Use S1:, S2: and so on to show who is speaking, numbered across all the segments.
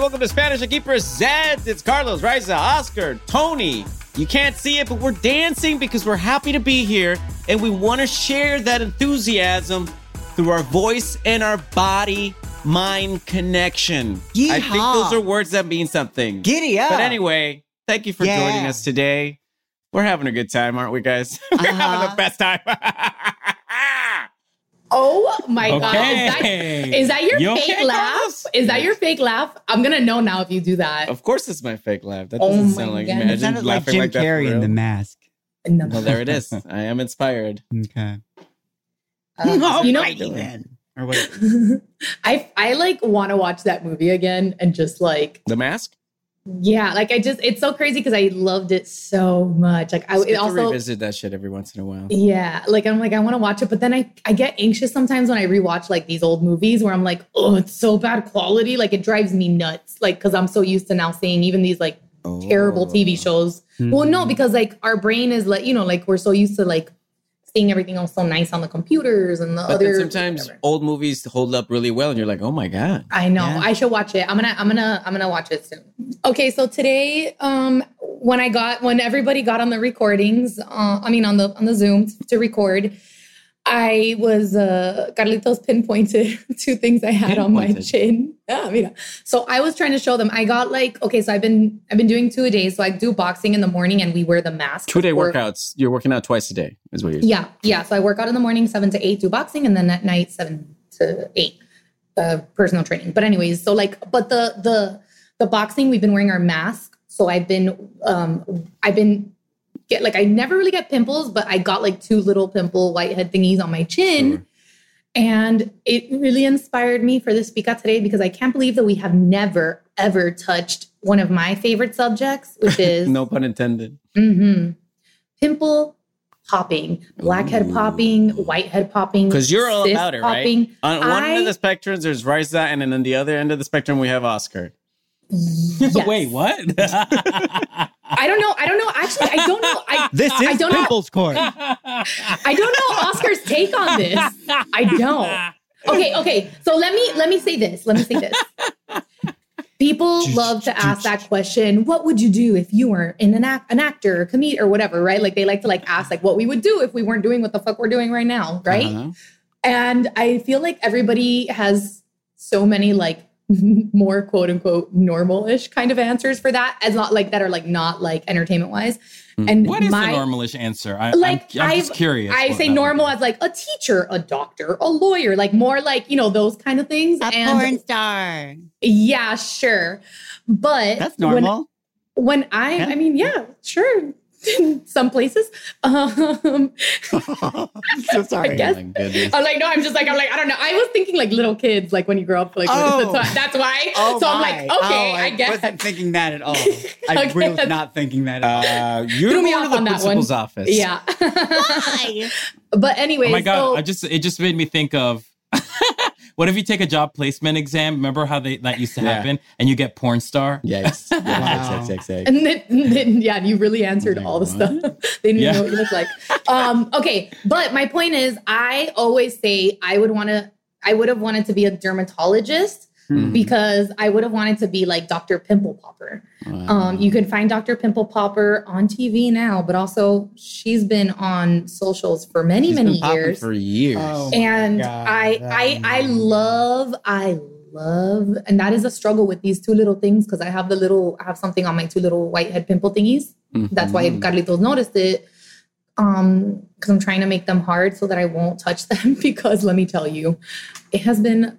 S1: Welcome to Spanish Aquí Presents. It's Carlos, Riza, Oscar, Tony. You can't see it, but we're dancing because we're happy to be here and we want to share that enthusiasm through our voice and our body mind connection. I think those are words that mean something.
S2: Giddy up.
S1: But anyway, thank you for
S2: Yeah.
S1: joining us today. We're having a good time, aren't we, guys? we're having
S2: Uh-huh.
S1: the best time.
S3: Oh my god. Is that, is that your
S1: You
S3: fake
S1: okay,
S3: laugh?
S1: Carlos?
S3: Is that your fake laugh? I'm gonna know now if you do that.
S1: of course, it's my fake laugh. That
S3: Oh
S1: doesn't
S3: my
S1: sound like
S3: God.
S1: imagine
S3: It
S2: It sounded like Jim
S1: like that
S2: Carrey in. The Mask.
S3: No.
S1: Well, there it is. I am inspired.
S2: Okay.
S3: Uh, you know,
S2: then. Or what?
S3: I I like want to watch that movie again and just like
S1: The mask.
S3: Yeah, like I just it's so crazy because I loved it so much. Like I it also
S1: revisit that shit every once in a while.
S3: yeah, like I'm like I want to watch it, but then I I get anxious sometimes when I rewatch like these old movies where I'm like, oh, it's so bad quality, like it drives me nuts, like because I'm so used to now seeing even these like terrible
S1: Oh.
S3: TV shows. Well, no, mm-hmm. because like our brain is like, you know, like we're so used to like seeing everything else so nice on the computers and the
S1: But
S3: other.
S1: sometimes
S3: whatever.
S1: old movies hold up really well, and you're like, oh my god.
S3: I know.
S2: Yeah.
S3: I should watch it. I'm gonna I'm gonna I'm gonna watch it soon. Okay, so today, um, when I got when everybody got on the recordings, uh, I mean on the on the Zoom to record, I was uh Carlitos pinpointed two things I had on my chin. Yeah, mira. So I was trying to show them. I got like okay, so I've been I've been doing two a day. So I do boxing in the morning and we wear the mask.
S1: Two day
S3: before-
S1: workouts. You're working out twice a day, is what you're
S3: Yeah, yeah. So I work out in the morning, seven to eight, do boxing, and then at night, seven to eight, uh, personal training. But anyways, so like, but the the the boxing, we've been wearing our mask. So I've been, um, I've been get like I never really get pimples, but I got like two little pimple whitehead thingies on my chin.
S1: Sure.
S3: And it really inspired me for this speak out today because I can't believe that we have never ever touched one of my favorite subjects, which is
S1: No pun intended.
S3: hmm Pimple popping, blackhead
S1: Ooh.
S3: popping, whitehead popping.
S1: Because you're all about it, right? On one end of the spectrum, there's Riza, and then on the other end of the spectrum, we have Oscar.
S3: Yes.
S4: Wait, what?
S3: I don't know. I don't know. Actually, I don't know. I
S2: This
S3: I
S2: is
S3: don't know.
S2: Court.
S3: I don't know Oscar's take on this. I don't. Okay, okay. So let me let me say this. Let me say this. People love to ask that question. What would you do if you were in an act, an actor, or comedian, or whatever, right? Like they like to like ask like what we would do if we weren't doing what the fuck we're doing right now, right?
S1: Uh-huh.
S3: And I feel like everybody has so many like more quote unquote normal-ish kind of answers for that as not like that are like not like entertainment wise. Hmm. And
S4: what is
S3: my
S4: the normalish answer? I,
S3: like
S4: I'm, I'm just curious.
S3: I say normal as like a teacher, a doctor, a lawyer, like more like, you know, those kind of things.
S2: A
S3: and
S2: porn star.
S3: yeah, sure. But
S2: That's
S3: when-
S2: normal.
S3: When, I
S2: Yeah.
S3: I mean, yeah, sure. In some places. Um
S2: I'm so sorry.
S3: I guess.
S1: Oh my goodness.
S3: I'm like, no, I'm just like, I'm like, I don't know. I was thinking like little kids, like when you grow up, like
S2: Oh.
S3: that's, why, that's why.
S2: Oh
S3: so I'm like, okay,
S2: Oh,
S3: I, guess.
S2: I wasn't thinking that at all. I
S3: Okay.
S2: really was not thinking that at all.
S1: Uh, you're
S3: Threw me
S1: going
S3: off
S1: to the
S3: on that one.
S1: principal's office.
S3: Yeah.
S2: Why?
S3: but anyway,
S4: Oh my god!
S3: so
S4: I just it just made me think of what if you take a job placement exam? Remember how they that used to
S1: Yeah.
S4: happen, and you get porn star?
S1: Yes,
S2: Wow.
S1: Yikes, yikes, yikes.
S3: And then, then- yeah, you really answered
S1: Like,
S3: all the
S1: what?
S3: stuff. they didn't
S4: Yeah.
S3: know what you look like. Um, okay, but my point is, I always say I would want to. I would have wanted to be a dermatologist
S1: Mhm.
S3: because I would have wanted to be like Dr. Pimple Popper. Um, you can find Dr. Pimple Popper on TV now, but also she's been on socials for many,
S1: She's
S3: many
S1: been
S3: years
S1: for years.
S2: Oh.
S3: and
S2: God,
S3: I I I love I love and that is a struggle with these two little things because I have the little I have something on my two little whitehead pimple thingies. That's why
S1: Mhm.
S3: Carlitos noticed it. Um, because I'm trying to make them hard so that I won't touch them because let me tell you, it has been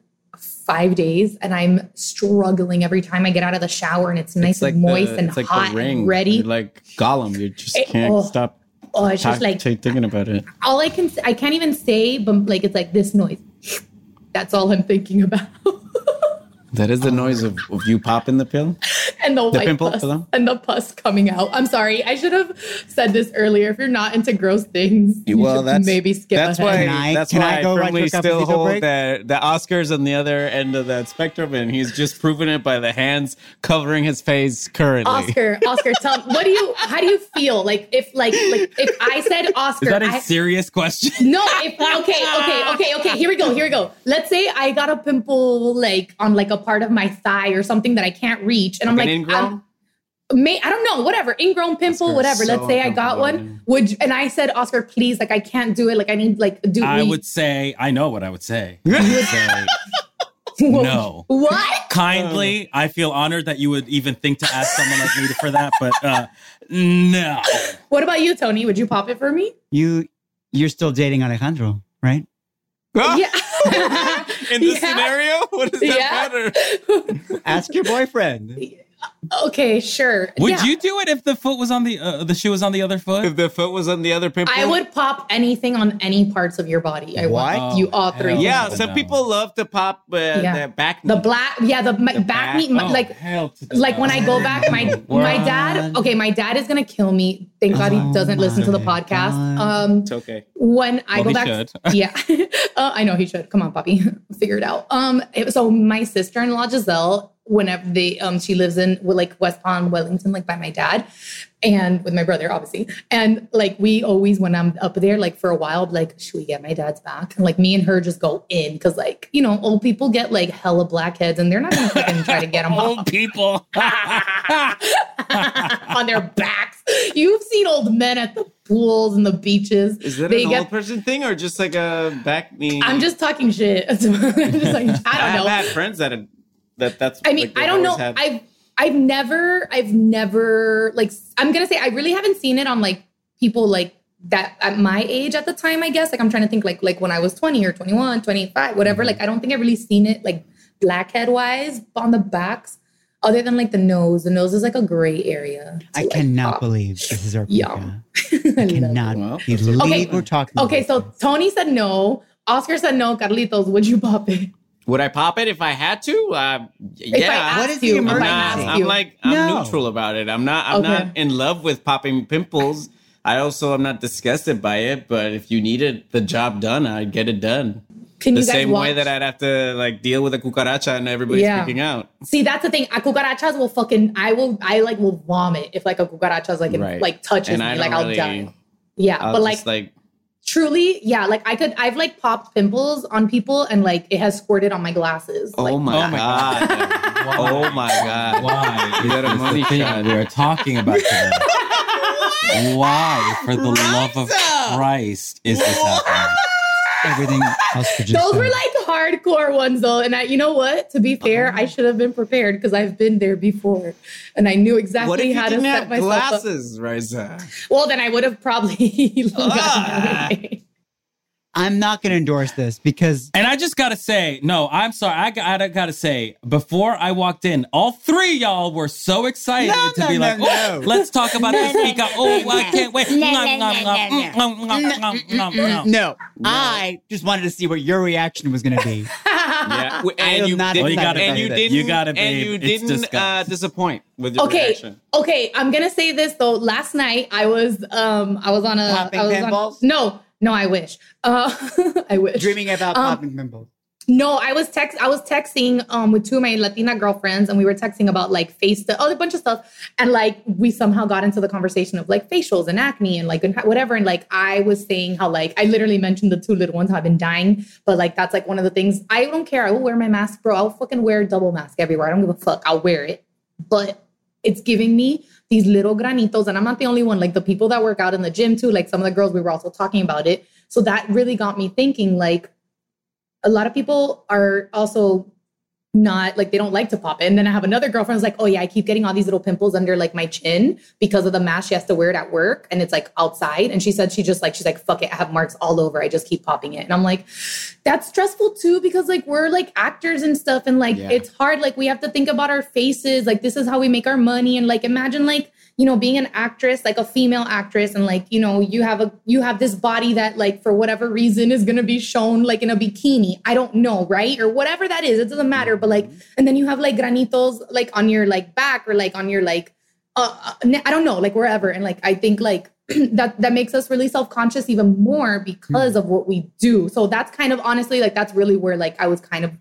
S3: five days and I'm struggling every time I get out of the shower and it's nice
S1: It's like
S3: and moist
S1: the,
S3: and
S1: it's like
S3: hot and ready.
S1: You're like Gollum. You just
S3: It-
S1: can't
S3: oh.
S1: stop.
S3: Oh, it's just like
S1: thinking about it.
S3: all I can I can't even say, but like it's like this noise. That's all I'm thinking about.
S1: That is the oh noise of, of you popping the pill.
S3: and the,
S1: The
S3: white
S1: pimple,
S3: pus
S1: hello?
S3: and the pus coming out. I'm sorry. I should have said this earlier. If you're not into gross things, you
S1: well,
S3: should
S1: that's
S3: maybe skip
S1: That's
S3: ahead.
S1: why.
S2: Can I-
S1: that's
S2: can
S1: why
S2: I
S1: I,
S2: go right
S1: firmly
S2: to
S1: still hold
S2: break?
S1: that the Oscars on the other end of that spectrum, and he's just proven it by the hands covering his face currently.
S3: Oscar, Oscar, tell what do you how do you feel? Like if like like if I said Oscar,
S4: Is that a
S3: I,
S4: serious question?
S3: No, if okay, okay, okay, okay. Here we go. Here we go. Let's say I got a pimple like on like a part of my thigh or something that I can't reach, and I'm
S1: Like
S3: like,
S1: an?
S3: I'm- May I don't know, whatever, ingrown pimple,
S1: Oscar,
S3: whatever.
S1: so
S3: Let's say I got one. Would you- and I said, Oscar, please, like I can't do it. Like I need like do.
S4: I
S3: we-
S4: would say, I know what I would say. I would say, no.
S3: What?
S4: Kindly, I feel honored that you would even think to ask someone like me for that, but uh, no.
S3: What about you, Tony? Would you pop it for me?
S2: You you're still dating Alejandro, right?
S3: Yeah.
S1: In this
S3: Yeah.
S1: scenario, what does that
S3: Yeah.
S1: matter?
S2: Ask your boyfriend.
S3: Okay, sure.
S4: Would
S3: Yeah.
S4: you do it if the foot was on the uh, the shoe was on the other foot?
S1: If the foot was on the other pimple,
S3: I would pop anything on any parts of your body. I
S2: What?
S3: want you all three.
S4: hell
S1: Yeah,
S4: no.
S1: some people love to pop uh,
S3: Yeah.
S1: the back.
S3: The black, yeah, the, my,
S1: The
S3: back
S1: back?
S3: knee, my-
S4: Oh,
S3: like
S4: hell to
S3: like when I go back, my my dad. Okay, my dad is gonna kill me. Thank God he
S2: Oh
S3: doesn't listen to the
S2: my
S3: podcast.
S2: God.
S3: Um,
S1: It's okay.
S3: when I
S4: Well,
S3: go
S4: he
S3: back,
S4: should.
S3: yeah, uh, I know he should. Come on, puppy, figure it out. Um, it- so my sister in law Giselle, whenever they um, she lives in well, like West Palm, Wellington, like by my dad, and with my brother, obviously. And like we always, when I'm up there, like for a while, like should we get my dad's back? And like me and her just go in because like you know old people get like hella blackheads and they're not gonna fucking try to get them off
S4: Old people.
S3: on their backs. You've seen old men at the pools and the beaches.
S1: Is that
S3: They
S1: an
S3: get-
S1: old person thing or just like a back knee?
S3: I'm just talking shit. I'm just like, I don't know.
S1: I've had friends that have, that that's.
S3: I mean,
S1: like,
S3: I don't know.
S1: had-
S3: I've I've never I've never like I'm gonna say I really haven't seen it on like people like that at my age at the time, I guess. Like I'm trying to think like like when I was 20 or 21, 25, whatever. Mm-hmm. Like I don't think I've really seen it like blackhead wise on the backs, other than like the nose. The nose is like a gray area. to,
S2: I
S3: like,
S2: cannot
S3: pop.
S2: believe this is our
S3: Yeah. I
S2: I
S3: love
S2: cannot
S1: Well,
S2: believe
S3: Okay.
S2: we're talking.
S3: Okay, so
S2: this.
S3: Tony said no. Oscar said no. Carlitos, would you pop it?
S1: Would I pop it if I had to? Uh, yeah.
S2: What is the
S3: you, if I
S1: I'm, not, I'm like I'm
S2: No.
S1: neutral about it. I'm not. I'm
S3: Okay.
S1: not in love with popping pimples. I also am not disgusted by it. But if you needed the job done, I'd get it done.
S3: Can
S1: The same
S3: watch?
S1: way that I'd have to like deal with a cucaracha and everybody's
S3: Yeah.
S1: freaking out.
S3: See, that's the thing. A cucarachas will fucking. I will. I like will vomit if like a cucaracha's like
S1: Right.
S3: like touches
S1: And
S3: me. Like
S1: don't
S3: I'll die. Yeah,
S1: I'll
S3: but like,
S1: like
S3: truly, yeah. Like I could. I've like popped pimples on people and like it has squirted on my glasses.
S1: oh
S3: like,
S1: my,
S4: Oh my
S1: god.
S4: Why?
S1: oh my god.
S4: Why?
S1: You got a money
S4: thing
S1: shot.
S4: We are talking about today. Why, for the love of Christ, is this happening?
S2: Everything else could just.
S3: Those
S2: say.
S3: were like hardcore ones though, and I, you know what? To be fair, I should have been prepared because I've been there before, and I knew exactly
S1: What if you
S3: how to
S1: didn't
S3: set
S1: have
S3: myself up.
S1: glasses, Riza?
S3: Well, then I would have probably gotten
S1: Ah.
S3: Away.
S2: I'm not going to endorse this because
S4: And I just gotta say, no, I'm sorry. I, got- I gotta say, before I walked in, all three y'all were so excited
S2: No,
S4: to
S2: no,
S4: be
S2: no,
S4: like,
S2: no.
S4: oh, let's talk about this week. Oh, I can't wait.
S2: No, I just wanted to see what your reaction was going to be.
S1: Yeah, w-
S2: I
S1: and you
S2: not
S1: didn't,
S4: Well, you gotta
S1: and you
S2: you
S1: didn't, you
S4: gotta
S1: and
S4: be-
S1: you
S4: it's
S1: didn't uh,
S4: disgusting.
S1: disappoint with your
S3: okay
S1: reaction.
S3: okay i'm gonna say this though last night i was um i was on a
S2: Popping
S3: I was
S2: pinballs?
S3: on, no no i wish. Uh i wish.
S2: Dreaming about
S3: Um,
S2: popping pimples.
S3: no i was text i was texting um with two of my latina girlfriends and we were texting about like face the oh a bunch of stuff. And like we somehow got into the conversation of like facials and acne and like and whatever. And like i was saying how like i literally mentioned the two little ones how i've been dying. But like that's like one of the things. I don't care. I will wear my mask bro. I'll fucking wear a double mask everywhere. I don't give a fuck. I'll wear it. But it's giving me these little granitos and i'm not the only one like the people that work out in the gym too like some of the girls we were also talking about it. So that really got me thinking like a lot of people are also not like they don't like to pop it. And then I have another girlfriend who's like, oh yeah, I keep getting all these little pimples under like my chin because of the mask she has to wear it at work and it's like outside. And she said she just like she's like, fuck it, I have marks all over. I just keep popping it. And I'm like, that's stressful too because like we're like actors and stuff and like
S1: Yeah.
S3: it's hard. Like we have to think about our faces. Like this is how we make our money. And like imagine like you know being an actress like a female actress and like you know you have a you have this body that like for whatever reason is going to be shown like in a bikini. I don't know right? Or whatever that is it doesn't matter. But like and then you have like granitos like on your like back or like on your like uh, uh, i don't know like wherever. And like i think like that that makes us really self-conscious even more because of what we do. So that's kind of honestly like that's really where like i was kind of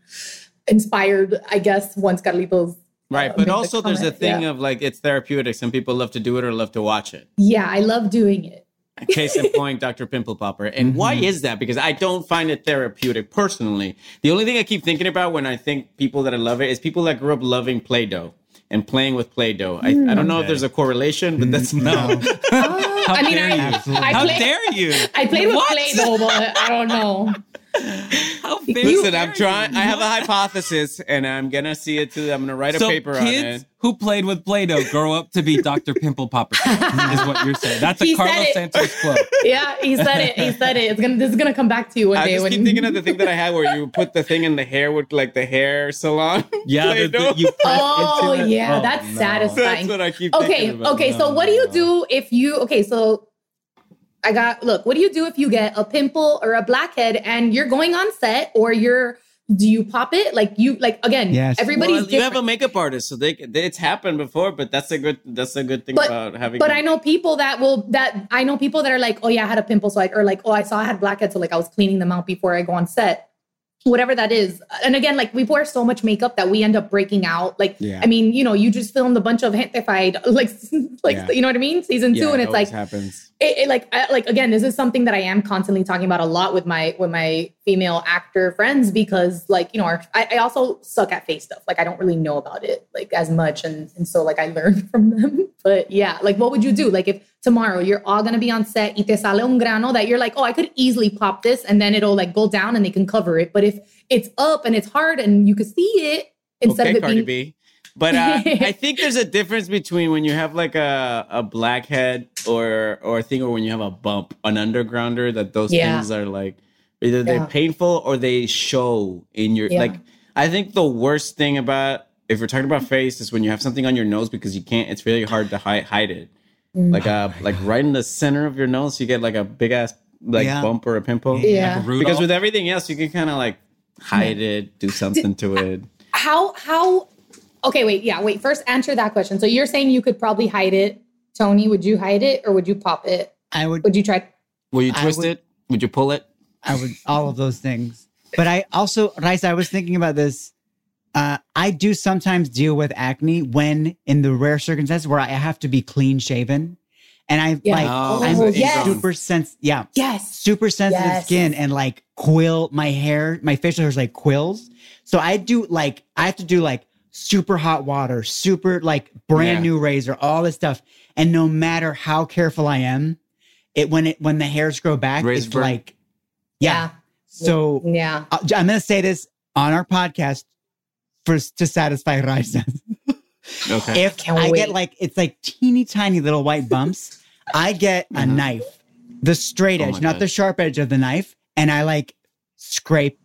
S3: inspired i guess once carlitos
S1: Right,
S3: uh,
S1: but
S3: made the
S1: also there's a thing
S3: yeah.
S1: of like it's therapeutic. Some people love to do it or love to watch it.
S3: yeah i love doing it
S1: Case in point, Dr. Pimple Popper. And why
S3: Mm-hmm.
S1: is that? Because I don't find it therapeutic personally. The only thing I keep thinking about when I think people that I love it is people that grew up loving Play Doh and playing with Play Doh. I, I don't know if there's a correlation, but that's
S4: No.
S3: Oh,
S4: How
S3: I mean,
S4: dare
S3: I,
S4: you?
S3: I
S4: How
S3: play-
S4: dare you?
S3: I played with
S4: What?
S3: Play-Doh, but I don't know.
S4: How dare
S1: Listen. I'm trying. I have a hypothesis, and I'm gonna see it too. I'm gonna write a paper on
S4: kids
S1: it.
S4: who played with Play-Doh grow up to be Dr. Pimple Popper. is what you're saying. That's a
S3: He
S4: Carlos. Santos quote.
S3: Yeah, he said it. He said it. It's gonna. This is gonna come back to you one
S1: I
S3: day.
S1: just
S3: when
S1: keep thinking of the thing that I had where you put the thing in the hair with like the hair salon.
S4: Yeah, the, the, you press
S3: Oh
S4: into
S3: yeah,
S4: Oh,
S3: that's
S4: no.
S3: satisfying.
S1: That's what I keep
S3: okay,
S1: thinking about.
S3: okay. So what do you do if you? Okay, so I got. Look, what do you do if you get a pimple or a blackhead and you're going on set or you're? Do you pop it? Like you like again?
S2: Yes.
S3: Everybody's
S1: Well, you
S3: different.
S1: have a makeup artist, so they, they it's happened before, but that's a good that's a good thing
S3: But-
S1: about having.
S3: But I know people that will that I know people that are like, oh yeah, I had a pimple, so I or like, oh, I saw I had blackheads, so like I was cleaning them out before I go on set. Whatever that is. And again, like we wear so much makeup that we end up breaking out. Like,
S1: Yeah.
S3: I mean, you know, you just filmed a bunch of Gentefied, like, like
S1: Yeah.
S3: you know what I mean? Season
S1: yeah,
S3: two, and
S1: it
S3: it's like,
S1: always happens.
S3: It, it, like I, like again this is something that i am constantly talking about a lot with my with my female actor friends because like you know our, I, I also suck at face stuff. Like i don't really know about it like as much. And and so like i learned from them. But yeah like what would you do? Like if tomorrow you're all gonna be on set y te sale un grano that you're like oh i could easily pop this and then it'll like go down and they can cover it. But if it's up and it's hard and you can see it instead
S1: okay,
S3: of it
S1: Cardi
S3: being
S1: B. But uh, I think there's a difference between when you have like a, a blackhead or or a thing, or when you have a bump, an undergrounder. That those
S3: Yeah.
S1: things are like either they're
S3: Yeah.
S1: painful or they show in your
S3: Yeah.
S1: like. I think the worst thing about if we're talking about face is when you have something on your nose because you can't. It's really hard to hide hide it.
S3: Mm.
S1: Like uh like right in the center of your nose, you get like a big ass like
S2: Yeah.
S1: bump or a pimple.
S3: Yeah.
S4: Like
S1: Because with everything else, you can kind of like hide it, do something to it.
S3: how how okay wait yeah wait first answer that question so you're saying you could probably hide it tony would you hide it or would you pop it
S2: I would,
S3: would you try
S1: Will you twist
S2: would-
S1: it? Would you pull it?
S2: I would, all of those things. But I also, Rice, I was thinking about this. Uh, I do sometimes deal with acne when, in the rare circumstances where I have to be clean shaven, and I
S3: Yeah.
S2: like
S1: Oh,
S2: I'm
S3: yes.
S2: super sens. Yeah,
S3: yes
S2: super sensitive
S3: Yes.
S2: skin and like quill my hair my facial hair is like quills so i do like i have to do like super hot water super like brand
S1: Yeah.
S2: new razor all this stuff and no matter how careful i am it when it when the hairs grow back
S1: Razor
S2: it's
S1: burn?
S2: like yeah, so
S3: yeah
S2: uh, i'm gonna say this on our podcast for to satisfy Raisa.
S1: Okay.
S2: if
S3: Can't
S2: I
S3: wait.
S2: get like it's like teeny tiny little white bumps, I get a
S1: Mhm.
S2: knife, the straight
S1: Oh
S2: edge,
S1: my
S2: not
S1: God.
S2: the sharp edge of the knife, and I like scrape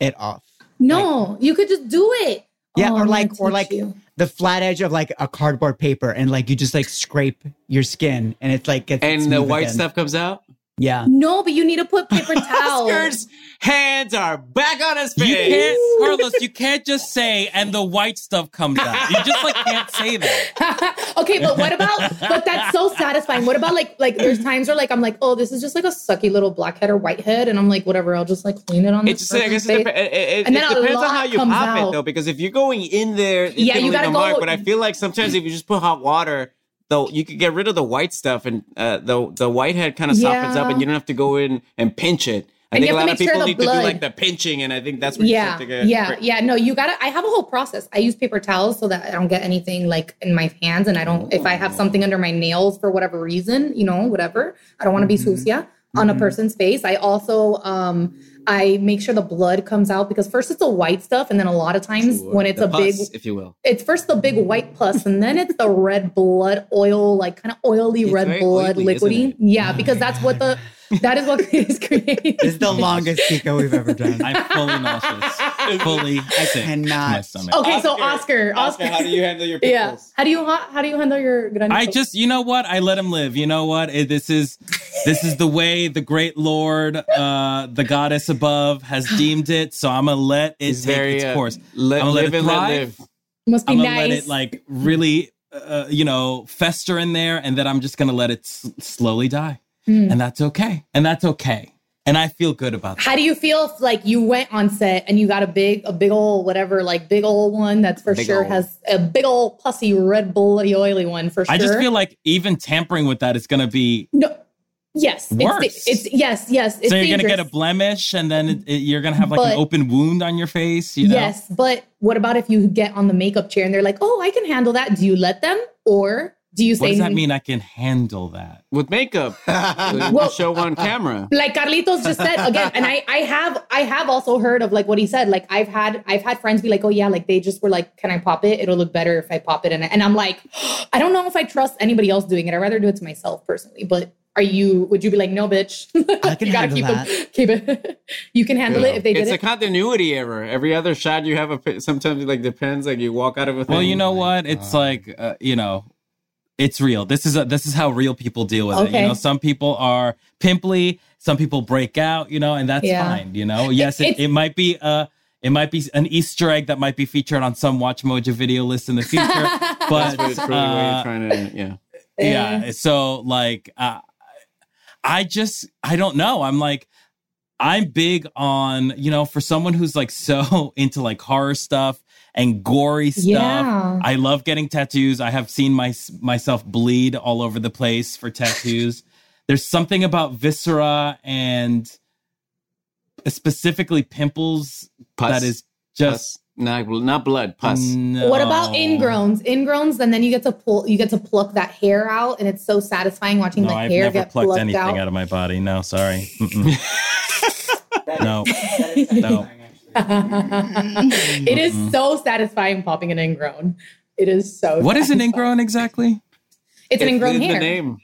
S2: it off.
S3: No you could just do it
S2: Yeah,
S3: Oh,
S2: or like- or like-
S3: you.
S2: The flat edge of like a cardboard paper, and like you just like scrape your skin, and it's like gets
S1: and the white
S2: again.
S1: stuff comes out.
S2: Yeah,
S3: no but you need to put paper towels.
S1: Oscar's hands are back on his face.
S4: You can't, Carlos. You can't just say, and the white stuff comes out. You just like can't say that.
S3: okay, but what about? But that's so satisfying. What about like like there's times where like I'm like, oh, this is just like a sucky little blackhead or whitehead, and I'm like, whatever, I'll just like clean it on.
S1: It
S3: this
S1: I guess it, dep- it, it,
S3: And
S1: it
S3: then a
S1: depends on how you pop
S3: out.
S1: it though, because if you're going in there, it's
S3: Yeah, you
S1: leave
S3: gotta
S1: a mark.
S3: go-
S1: But I feel like sometimes if you just put hot water, though, you could get rid of the white stuff, and uh, the the whitehead kind of softens up, and you don't have to go in and pinch it. I
S3: And
S1: think a lot of
S3: sure
S1: people
S3: the
S1: need to do like the pinching, and I think that's you
S3: yeah,
S1: start to get
S3: yeah, yeah. No, you gotta. I have a whole process. I use paper towels so that I don't get anything like in my hands, and I don't. If I have something under my nails for whatever reason, you know, whatever, I don't want to be
S1: Mm-hmm.
S3: sucia on a person's face. I also, um, I make sure the blood comes out because first it's a white stuff, and then a lot of times
S1: Sure.
S3: when it's
S1: The
S3: a big,
S1: if you will.
S3: it's first the big white pus, and then it's the red blood oil, like kind of oily
S1: It's
S3: red blood,
S1: oily,
S3: liquidy. Yeah, because that's what the that is what is created.
S2: This is the longest Kiko we've ever done.
S4: I'm fully nauseous. fully sick to my
S2: cannot.
S4: stomach.
S3: Okay, so Oscar, Oscar,
S1: how do you handle your pickles?
S3: yeah, how do you how, how do you handle your granitos?
S4: I just, you know what? I let him live. You know what? It- this is, this is the way the great Lord, uh, the goddess above, has deemed it. So I'm gonna let it
S1: It's
S4: take
S1: very
S4: its
S1: uh,
S4: course.
S1: Let,
S4: I'm gonna let
S1: live
S4: it
S1: and let
S4: thrive.
S1: live.
S3: must be
S4: I'm gonna
S3: nice.
S4: let it like really, uh, you know, fester in there, and then I'm just gonna let it s- slowly die,
S3: Hmm.
S4: and that's okay, and that's okay, and I feel good about that.
S3: How do you feel if like you went on set and you got a big, a big old whatever, like big old one that's for
S1: Big
S3: sure
S1: ol'.
S3: has a big old pussy red bloody oily one for sure.
S4: I just feel like even tampering with that is gonna be.
S3: no. Yes,
S4: Worse.
S3: It's, it's yes, yes. It's
S4: so you're gonna get a blemish, and then it, it- you're gonna have like
S3: But-
S4: an open wound on your face. You know?
S3: Yes, but what about if you get on the makeup chair and they're like, "Oh, I can handle that." Do you let them, or do you say
S4: What does that mean? I can handle that.
S1: With makeup.
S3: Well-
S1: we'll show on camera.
S3: like Carlitos just said again, and I I have I have also heard of like what he said. Like I've had I've had friends be like, oh yeah, like they just were like, can I pop it? It'll look better if I pop it, and and I'm like, I don't know if I trust anybody else doing it. I'd rather do it to myself personally. But are you? Would you be like, no, bitch?
S2: I can
S3: you gotta
S2: handle
S3: keep
S2: that.
S3: It, keep it. you can handle it if they did
S1: it's
S3: it.
S1: a continuity error. Every other shot you have a pi- sometimes it like depends. Like you walk out of a thing.
S4: Well, you know what? It's like uh, you know, it's real. This is a, this is how real people deal with it. You know, some people are pimply, some people break out. You know, and that's
S3: Yeah.
S4: fine. You know, yes, it,
S3: It's-
S4: it might be uh it might be an Easter egg that might be featured on some Watch Mojo video list in the future.
S1: that's
S4: but
S1: what it's really what
S4: uh,
S1: you're trying to. Yeah.
S4: yeah so like uh, i just i don't know i'm like i'm big on you know for someone who's like so into like horror stuff and gory stuff
S3: Yeah.
S4: i love getting tattoos i have seen my myself bleed all over the place for tattoos there's something about viscera and specifically pimples
S1: Pus.
S4: that is just
S1: Pus. Not, not blood. Pus.
S4: no.
S3: What about ingrowns? Ingrowns, and then you get to pull, you get to pluck that hair out, and it's so satisfying watching
S4: no
S3: the
S4: i've
S3: hair
S4: never
S3: get
S4: plucked
S3: plucked
S4: anything
S3: out.
S4: out of my body no sorry no no
S3: it is so satisfying popping an ingrown. It is so.
S4: What is an ingrown exactly?
S3: It's an
S1: It's
S3: ingrown
S1: the,
S3: hair,
S1: the name.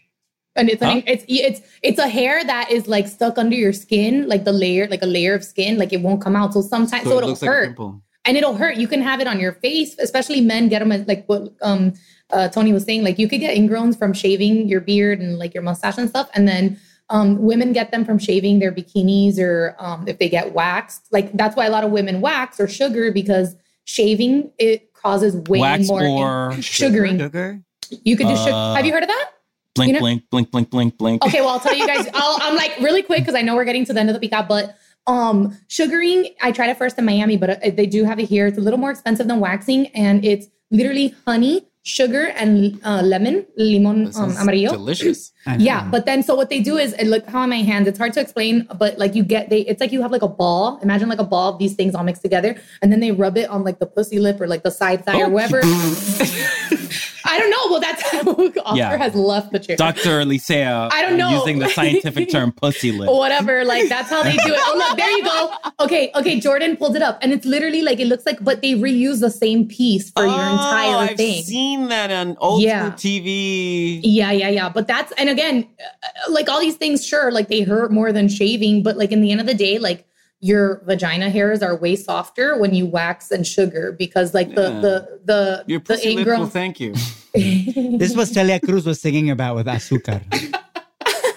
S3: and it's an, it's it's it's a hair that is like stuck under your skin, like the layer, like a layer of skin, like it won't come out. So sometimes, so,
S1: So, it
S3: it'll
S1: looks like
S3: hurt, and it'll hurt. You can have it on your face, especially men get them as, like what um uh, Tony was saying. Like you could get ingrowns from shaving your beard and like your mustache and stuff, and then. Um, women get them from shaving their bikinis or um, if they get waxed. Like that's why a lot of women wax or sugar because shaving it causes way
S4: Wax
S3: more
S4: or
S3: sugaring.
S2: Sugar?
S3: You could just sugar.
S4: Uh,
S3: Have you heard of that?
S4: blink,
S3: You know-
S4: blink, blink, blink, blink, blink.
S3: Okay, well, I'll tell you guys. I'll, I'm like really quick because I know we're getting to the end of the pica, but um, sugaring, I tried it first in Miami, but uh, they do have it here. It's a little more expensive than waxing, and it's literally honey, sugar, and uh, lemon, limon um, amarillo.
S1: Delicious.
S3: Yeah, but then so what they do is and look how on my hands. It's hard to explain, but like you get they it's like you have like a ball. Imagine like a ball of these things all mixed together, and then they rub it on like the pussy lip or like the side thigh or wherever. I don't know. Well, that's how Oscar
S4: Yeah.
S3: has left the chair.
S4: Dr. Licea
S3: I don't know.
S4: using the scientific term pussy lip.
S3: Whatever, like that's how they do it. Oh look, there you go. Okay, okay. Jordan pulled it up, and it's literally like it looks like, but they reuse the same piece for your entire
S1: Oh, I've
S3: thing.
S1: seen that on old
S3: Yeah.
S1: TV.
S3: Yeah, yeah, yeah. But that's and again, uh, like all these things, sure, like they hurt more than shaving, but like in the end of the day, like your vagina hairs are way softer when you wax and sugar because like the
S1: Yeah.
S3: the the
S1: Your
S3: the
S1: pussy lip
S3: ingrown-
S1: will thank you.
S2: This was Celia Cruz was singing about with azúcar.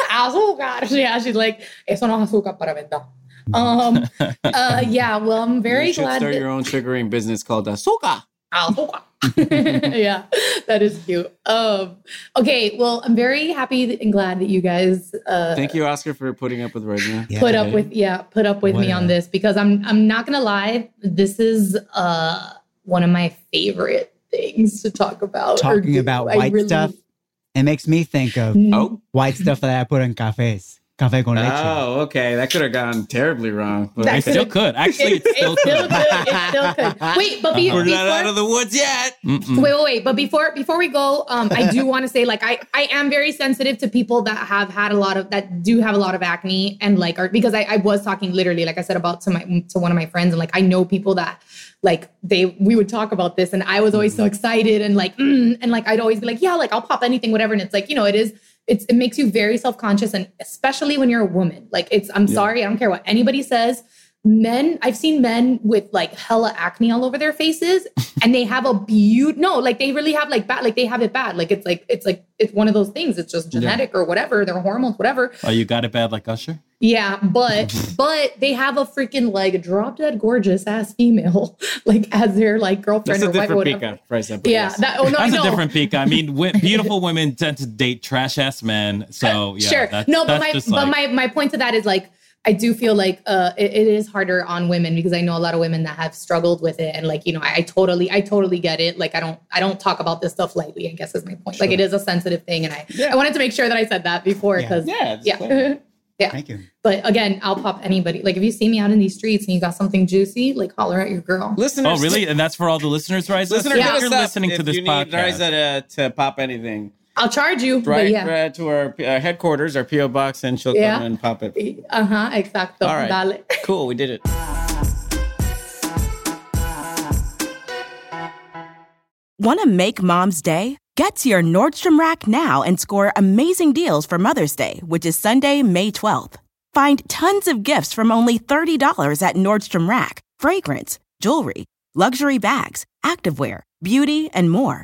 S3: azúcar. Yeah, she's like, eso no es azúcar para vender. Um, uh, yeah. Well, I'm very
S1: you should
S3: glad.
S1: start
S3: that-
S1: your own sugaring business called Azuka.
S3: Azúcar. yeah, that is cute. Um, okay, well, I'm very happy and glad that you guys uh,
S1: Thank you, Oscar, for putting up with Regina.
S2: Yeah.
S3: put up with yeah put up with me
S2: What
S3: on this because I'm I'm not gonna lie, this is uh one of my favorite things to talk about.
S2: Talking about white
S3: really-
S2: stuff, it makes me think of
S3: Mm,
S1: Oh,
S2: white stuff that I put in cafes. Cafe con leche.
S1: Oh, okay. That could have gone terribly wrong. But
S3: That
S4: It still could. Actually,
S3: It,
S4: it still
S3: it still
S4: could.
S3: could. It still could. Wait, but be,
S1: we're not out of the woods yet.
S4: Mm-mm.
S3: Wait, wait, wait. But before before we go, um, I do want to say like I I am very sensitive to people that have had a lot of that do have a lot of acne and like are because I, I was talking literally like I said about to my to one of my friends and like I know people that like they we would talk about this and I was always so excited and like mm, and like I'd always be like yeah like I'll pop anything whatever and it's like you know it is it's it makes you very self conscious and especially when you're a woman. Like it's I'm sorry I don't care what anybody says men i've seen men with like hella acne all over their faces and they have a beaut no like they really have like bad like they have it bad like it's like it's like it's one of those things it's just genetic or whatever their hormones whatever
S4: Oh, you got it bad like Usher?
S3: yeah but but they have a freaking like drop dead gorgeous ass female like as their like girlfriend
S1: That's a
S3: or wife or
S1: different
S3: whatever
S1: Pika price. but
S3: yeah
S1: yes.
S3: that, oh no
S4: That's
S3: no
S4: a different peak. I mean, beautiful women tend to date trash ass men. So yeah,
S3: sure.
S4: that's-
S3: no, but my but
S4: like-
S3: my my point to that is like I do feel like uh it, it is harder on women because I know a lot of women that have struggled with it and like you know I, I totally I totally get it. Like I don't I don't talk about this stuff lightly. I guess is my point. Like it is a sensitive thing, and I
S1: Yeah.
S3: I wanted to make sure that I said that before because
S1: Yeah, it's
S3: yeah. Yeah.
S2: Thank you.
S3: But again, I'll pop anybody. Like if you see me out in these streets and you got something juicy, like holler at your girl.
S1: Listeners,
S4: Oh, really? And that's for all the listeners, right?
S1: Listeners,
S4: So
S3: Yeah.
S4: if you're
S1: us up
S4: listening to
S1: if
S4: this
S1: you need
S4: podcast.
S1: Riza to, to pop anything.
S3: I'll charge you.
S1: Right,
S3: yeah.
S1: right to our uh, headquarters, our PO box, and she'll
S3: Yeah.
S1: come and pop it.
S3: Uh huh. Exacto.
S1: All right.
S3: Dale.
S1: Cool, we did it.
S5: Want to make mom's day? Get to your Nordstrom Rack now and score amazing deals for Mother's Day, which is Sunday, May 12th. Find tons of gifts from only $30 at Nordstrom Rack fragrance, jewelry, luxury bags, activewear, beauty, and more.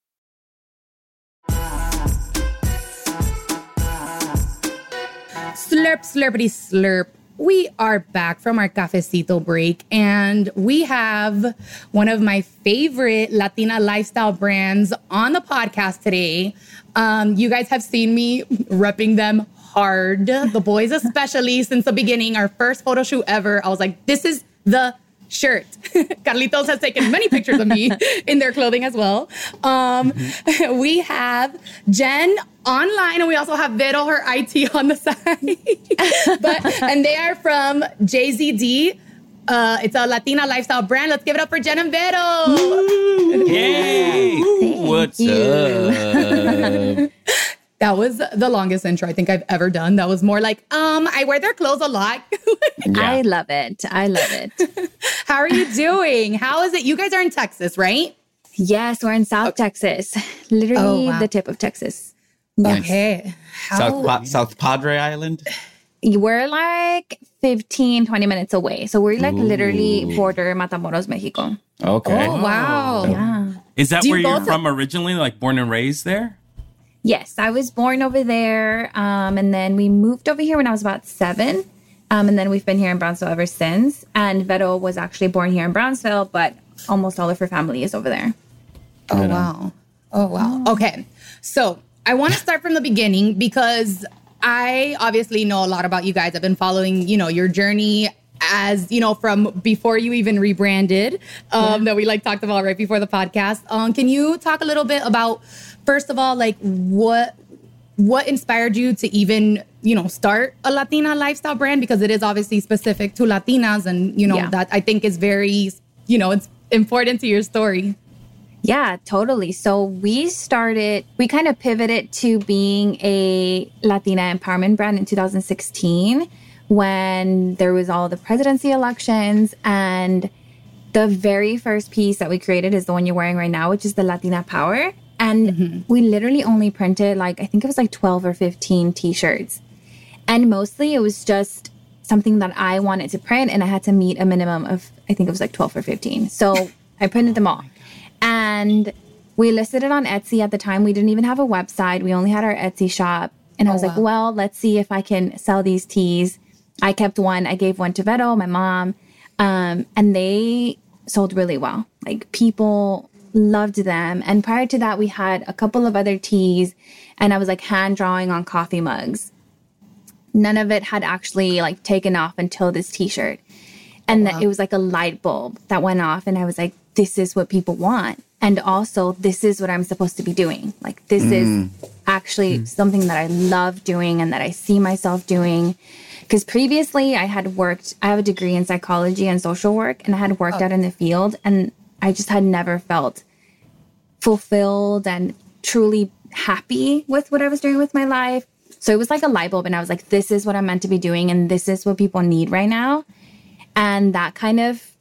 S3: Slurp, slurpity, slurp. We are back from our cafecito break, and we have one of my favorite Latina lifestyle brands on the podcast today. Um, you guys have seen me repping them hard, the boys especially since the beginning. Our first photo shoot ever, I was like, "This is the shirt." Carlitos has taken many pictures of me in their clothing as well. Um, we have Jen online, and we also have Vero, her IT on the side. but and they are from JZD. Uh, it's a Latina lifestyle brand. Let's give it up for Jen and Vero.
S1: Yay! What's up?
S3: That was the longest intro I think I've ever done. That was more like, um, I wear their clothes a lot.
S6: I love it. I love it.
S3: How are you doing? How is it? You guys are in Texas, right?
S6: yes, we're in South Texas, literally
S3: Oh, wow.
S6: the tip of Texas.
S3: Okay. How,
S1: South, pa- South Padre Island.
S6: We're like 15, 20 minutes away. So we're like literally border Matamoros, Mexico.
S1: Okay.
S3: oh, wow.
S6: Yeah.
S4: Is that
S3: Do
S4: where you're
S3: both-
S4: from originally, like born and raised there?
S6: Yes, I was born over there. Um, and then we moved over here when I was about seven. Um, and then we've been here in Brownsville ever since. And Vero was actually born here in Brownsville, but almost all of her family is over there.
S3: Oh, wow. Oh, wow. Okay. So I want to start from the beginning because I obviously know a lot about you guys. I've been following, you know, your journey as, you know, from before you even rebranded, um, that we like talked about right before the podcast. Um, can you talk a little bit about, first of all, like what what inspired you to even you know start a latina lifestyle brand because it is obviously specific to latinas and you know
S6: Yeah.
S3: that i think is very you know it's important to your story
S6: Yeah, totally. So we started, we kind of pivoted to being a Latina empowerment brand in 2016 when there was all the presidency elections and the very first piece that we created is the one you're wearing right now, which is the Latina Power. And we literally only printed like, I think it was like 12 or 15 t shirts. And mostly it was just something that I wanted to print, and I had to meet a minimum of, I think it was like 12 or 15. So I printed them all. And we listed it on Etsy at the time. We didn't even have a website, we only had our Etsy shop. And I was like, well, let's see if I can sell these teas. I kept one, I gave one to Vero, my mom, um, and they sold really well. Like people loved them. And prior to that, we had a couple of other teas, and I was like hand drawing on coffee mugs. None of it had actually like taken off until this t-shirt. And oh, that it was like a light bulb that went off, and I was like, this is what people want. And also, this is what I'm supposed to be doing. Like, this is mm. actually mm. something that I love doing and that I see myself doing. Because previously, I had worked, I have a degree in psychology and social work, and I had worked oh. out in the field, and I just had never felt fulfilled and truly happy with what I was doing with my life. So it was like a light bulb, and I was like, this is what I'm meant to be doing, and this is what people need right now. And that kind of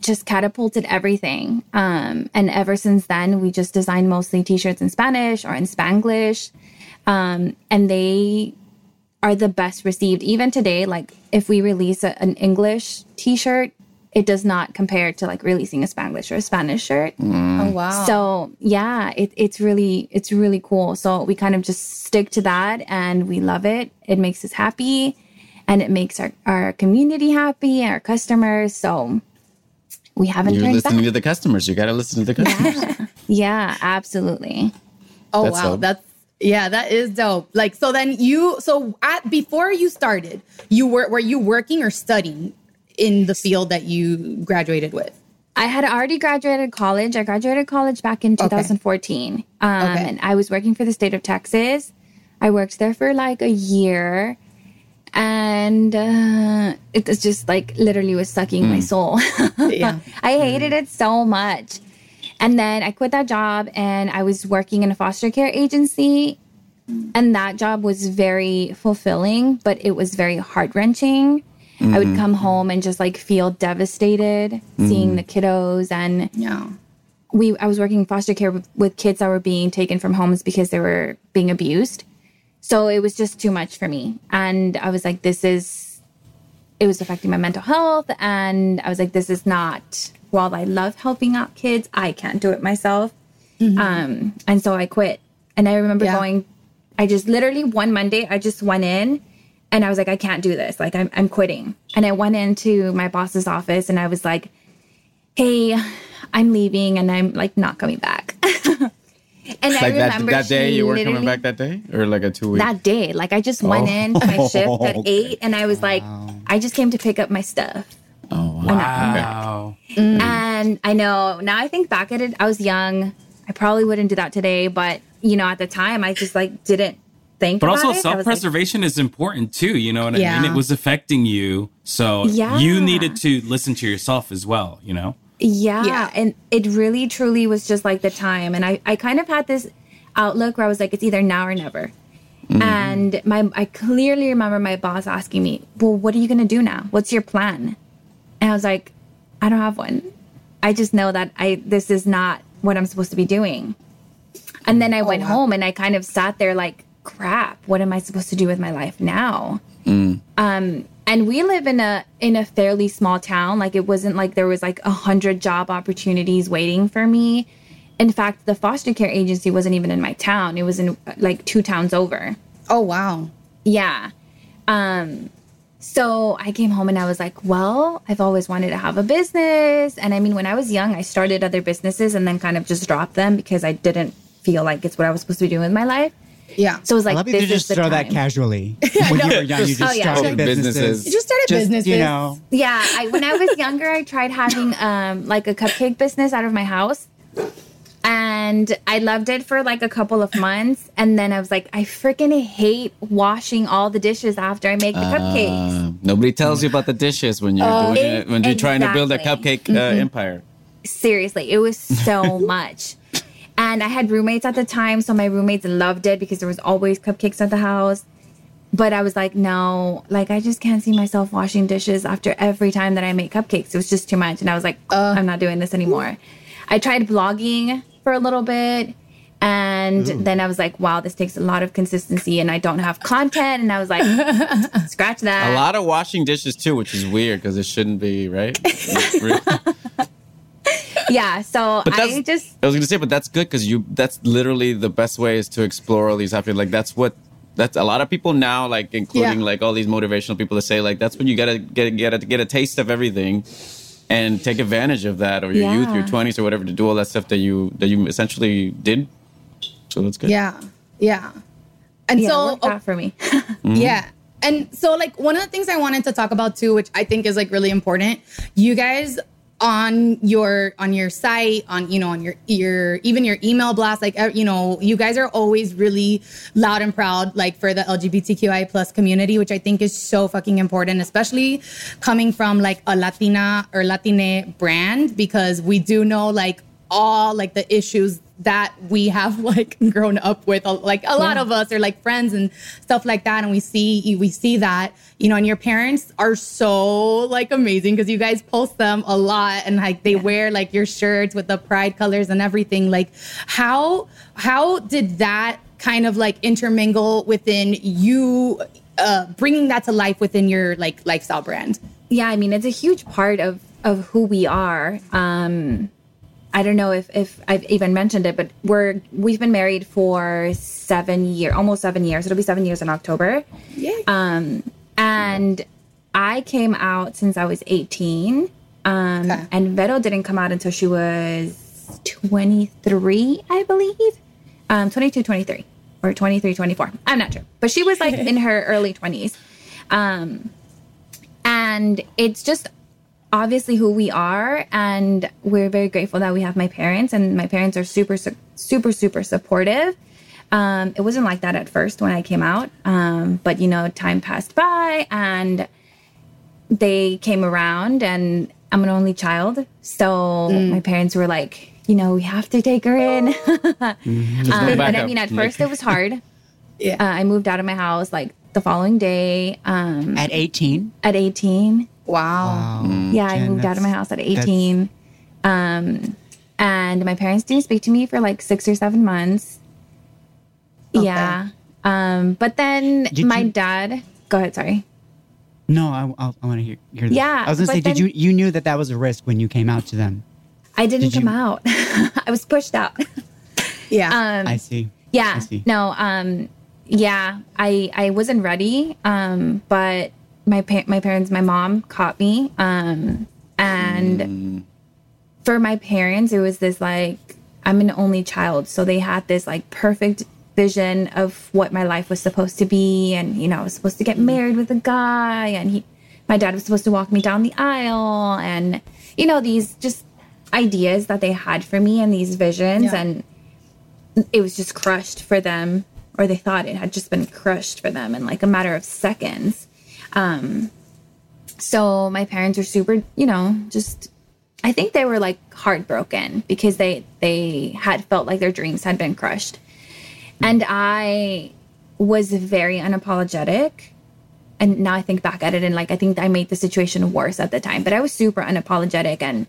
S6: just catapulted everything. Um, and ever since then, we just designed mostly t shirts in Spanish or in Spanglish. Um, and they are the best received. Even today, like if we release a, an English t shirt, it does not compare to like releasing a Spanglish or a Spanish shirt. Mm.
S3: Oh wow.
S6: So yeah, it, it's really it's really cool. So we kind of just stick to that, and we love it. It makes us happy, and it makes our our community happy, our customers. So we haven't
S1: You're
S6: turned
S1: listening
S6: back.
S1: to the customers. You got to listen to the customers.
S6: Yeah, absolutely.
S3: Oh
S1: That's
S3: wow,
S1: dope.
S3: that's yeah, that is dope. Like so then you so at before you started, you were were you working or studying in the field that you graduated with?
S6: I had already graduated college. I graduated college back in 2014. Um,
S3: Okay.
S6: And I was working for the state of Texas. I worked there for like a year. And uh, it was just like literally was sucking my soul.
S3: Yeah.
S6: I hated it so much. And then I quit that job and I was working in a foster care agency. And that job was very fulfilling, but it was very heart wrenching. I would mm-hmm. come home and just like feel devastated seeing the mm-hmm. kiddos and
S3: Yeah.
S6: we I was working foster care with, with kids that were being taken from homes because they were being abused. So it was just too much for me. And I was like this is it was affecting my mental health and I was like this is not while I love helping out kids, I can't do it myself. Mm-hmm. Um and so I quit. And I remember
S3: Yeah.
S6: going I just literally one Monday I just went in and I was like I can't do this. Like I'm I'm quitting. And I went into my boss's office and I was like hey, I'm leaving and I'm like not coming back. and I
S1: like that,
S6: remember
S1: that day you were coming back that day? Or like a two week?
S6: that day. Like I just went in to my oh. shift at eight and I was like, I just came to pick up my stuff.
S1: oh,
S4: Wow. Mm.
S6: And I know now I think back at it, I was young. I probably wouldn't do that today, but you know, at the time I just like didn't think
S4: But
S6: about
S4: also,
S6: it. I
S4: self
S6: was like,
S4: preservation is important too. You know what I mean? It was affecting you. So
S6: Yeah.
S4: you needed to listen to yourself as well, you know?
S6: Yeah,
S3: Yeah.
S6: And it really truly was just like the time. And I, I kind of had this outlook where I was like, it's either now or never. Mm-hmm. And my I clearly remember my boss asking me, Well, what are you gonna do now? What's your plan? And I was like, I don't have one. I just know that I this is not what I'm supposed to be doing. And then I oh, went home and I kind of sat there like, crap, what am I supposed to do with my life now? Um, and we live in a in a fairly small town. Like it wasn't like there was like a hundred job opportunities waiting for me. In fact, the foster care agency wasn't even in my town. It was in like two towns over.
S3: Oh wow.
S6: Yeah. Um so I came home and I was like, well, I've always wanted to have a business. And I mean, when I was young, I started other businesses and then kind of just dropped them because I didn't feel like it's what I was supposed to be doing with my life.
S3: Yeah.
S6: So it was like,
S2: I
S6: like,
S2: love you to
S6: this is
S2: just
S6: the
S2: throw that casually. when you were young, you just
S6: Oh, yeah.
S2: started
S1: Businesses.
S2: businesses.
S3: You just started businesses.
S2: You know,
S6: Yeah, I, when I was younger, I tried having um like a cupcake business out of my house, and I loved it for like a couple of months, and then I was like, I freaking hate washing all the dishes after I make the cupcakes.
S1: Uh, nobody tells you about the dishes when you're doing it, when you're trying to build a cupcake uh, empire.
S6: Seriously, it was so much. And I had roommates at the time, so my roommates loved it because there was always cupcakes at the house. but I was like, no, like I just can't see myself washing dishes after every time that I make cupcakes. It was just too much. And I was like, uh. I'm not doing this anymore. I tried blogging for a little bit. And then I was like, wow, this takes a lot of consistency and I don't have content. And I was like, scratch that.
S1: A lot of washing dishes too, which is weird because it shouldn't be, right?
S6: Yeah. So
S1: But
S6: I
S1: that's,
S6: just,
S1: I was gonna say, but that's good because you. That's literally the best way is to explore all these happy. Like that's what. That's a lot of people now, like including
S3: Yeah.
S1: like all these motivational people that say like that's when you gotta get get a, get a taste of everything, and take advantage of that or your youth, your twenties or whatever to do all that stuff that you that you essentially did. So that's good.
S3: Yeah. Yeah. And
S6: yeah,
S3: so,
S6: worked out for me. Mm-hmm.
S3: Yeah. And so like one of the things I wanted to talk about too, which I think is like really important, you guys on your on your site, on you know, on your your even your email blast, like you know, you guys are always really loud and proud like for the LGBTQI plus community, which I think is so fucking important, especially coming from like a Latina or Latine brand, because we do know like all like the issues that we have like grown up with. Like a lot of us are like friends and stuff like that and we see we see that you know and your parents are so like amazing because you guys post them a lot and like they wear like your shirts with the pride colors and everything. Like how how did that kind of like intermingle within you uh bringing that to life within your like lifestyle brand?
S6: Yeah, I mean, it's a huge part of of who we are. Um, I don't know if if I've even mentioned it, but we're we've been married for seven years, almost seven years. It'll be seven years in October.
S3: yeah
S6: Um, and I came out since I was 18. Um,
S3: Okay.
S6: and Vero didn't come out until she was 23, I believe. Um, 22, 23, or 23, 24. I'm not sure. But she was like in her early 20s. Um, and it's just obviously who we are. And we're very grateful that we have my parents, and my parents are super, super, super supportive. Um, it wasn't like that at first when I came out. Um, but you know, time passed by and they came around and I'm an only child. So my parents were like, you know, we have to take her in.
S1: Go
S6: Um, but I mean, at first it was hard.
S3: Yeah.
S6: Uh, I moved out of my house like the following day um,
S2: At 18?
S6: at 18.
S3: Wow
S6: Yeah, I moved out of my house at 18. Um, and my parents didn't speak to me for like six or seven months. Yeah. Um, but then
S2: Did
S6: my
S2: you-
S6: dad, go ahead, sorry.
S2: No, I, I, I want to hear, hear this.
S6: Yeah,
S2: I was going to
S6: but
S2: say, did you, you knew that that was a risk when you came out to them?
S6: I didn't
S2: Did
S6: come
S2: you-
S6: out. I was pushed out.
S3: yeah
S6: Um,
S2: I see.
S6: yeah.
S2: I see.
S6: No, um, yeah, I, I wasn't ready. Um, but my, pa- my parents, my mom caught me. Um, and for my parents, it was this like, I'm an only child. So they had this like perfect vision of what my life was supposed to be. And, you know, I was supposed to get married with a guy and he, my dad was supposed to walk me down the aisle and, you know, these just ideas that they had for me and these visions.
S3: Yeah.
S6: And it was just crushed for them, or they thought it had just been crushed for them in like a matter of seconds. Um, so my parents were super, you know, just I think they were like heartbroken because they they had felt like their dreams had been crushed. And I was very unapologetic. And now I think back at it and like I think I made the situation worse at the time, but I was super unapologetic and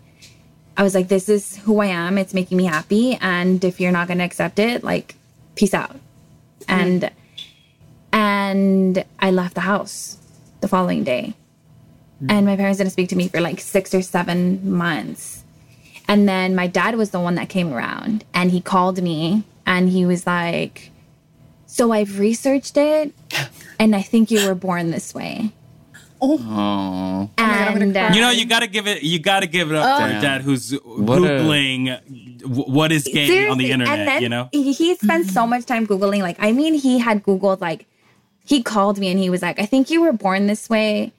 S6: I was like this is who I am, it's making me happy and if you're not going to accept it, like peace out. And and I left the house the following day. And my parents didn't speak to me for like six or seven months. And then my dad was the one that came around and he called me and he was like, So I've researched it and I think you were born this way.
S1: Oh,
S6: and uh,
S4: You know, you gotta give it. You gotta give it up to
S1: Oh.
S4: your dad, who's
S1: a-
S4: googling w- what is gay on the internet.
S6: And then
S4: you know,
S6: he, he spent so much time Googling. Like, I mean, he had Googled, like, he called me and he was like, I think you were born this way.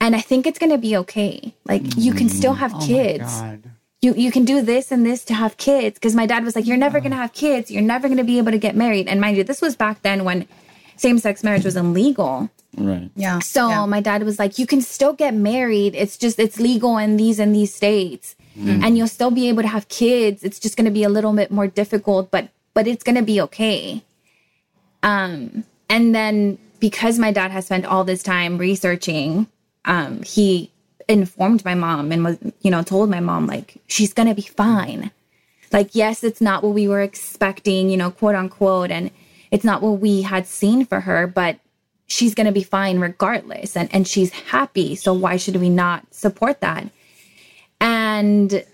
S6: And I think it's going to be okay. Like, you can still have mm.
S2: Oh
S6: kids.
S2: my God.
S6: You, you can do this and this to have kids. Because my dad was like, You're never uh-huh. going to have kids. You're never going to be able to get married. And mind you, this was back then when same sex marriage was illegal.
S1: right.
S3: yeah
S6: So
S3: yeah.
S6: my dad was like, you can still get married. It's just, it's legal in these and these states. Mm. And you'll still be able to have kids. It's just going to be a little bit more difficult, but, but it's going to be okay. Um, and then because my dad has spent all this time researching, um, he informed my mom and was, you know, told my mom, like, she's going to be fine. Like, yes, it's not what we were expecting, you know, quote unquote. And it's not what we had seen for her, but she's going to be fine regardless. And, and she's happy. So why should we not support that? And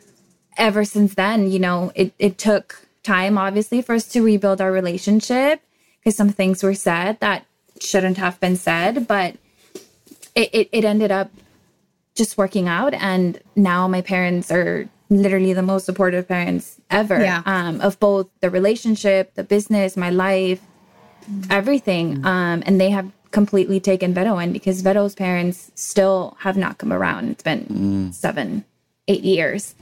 S6: ever since then, you know, it, it took time, obviously, for us to rebuild our relationship because some things were said that shouldn't have been said, but it, it, it ended up just working out. And now my parents are literally the most supportive parents ever
S3: Yeah.
S6: um, of both the relationship, the business, my life, everything. Um, and they have completely taken Vero in because Vero's parents still have not come around. It's been seven, eight years.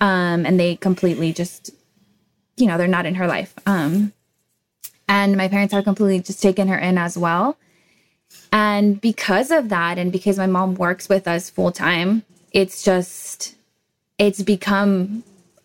S6: Um, and they completely just, you know, they're not in her life. Um, and my parents have completely just taken her in as well. And because of that, and because my mom works with us full time, it's just, it's become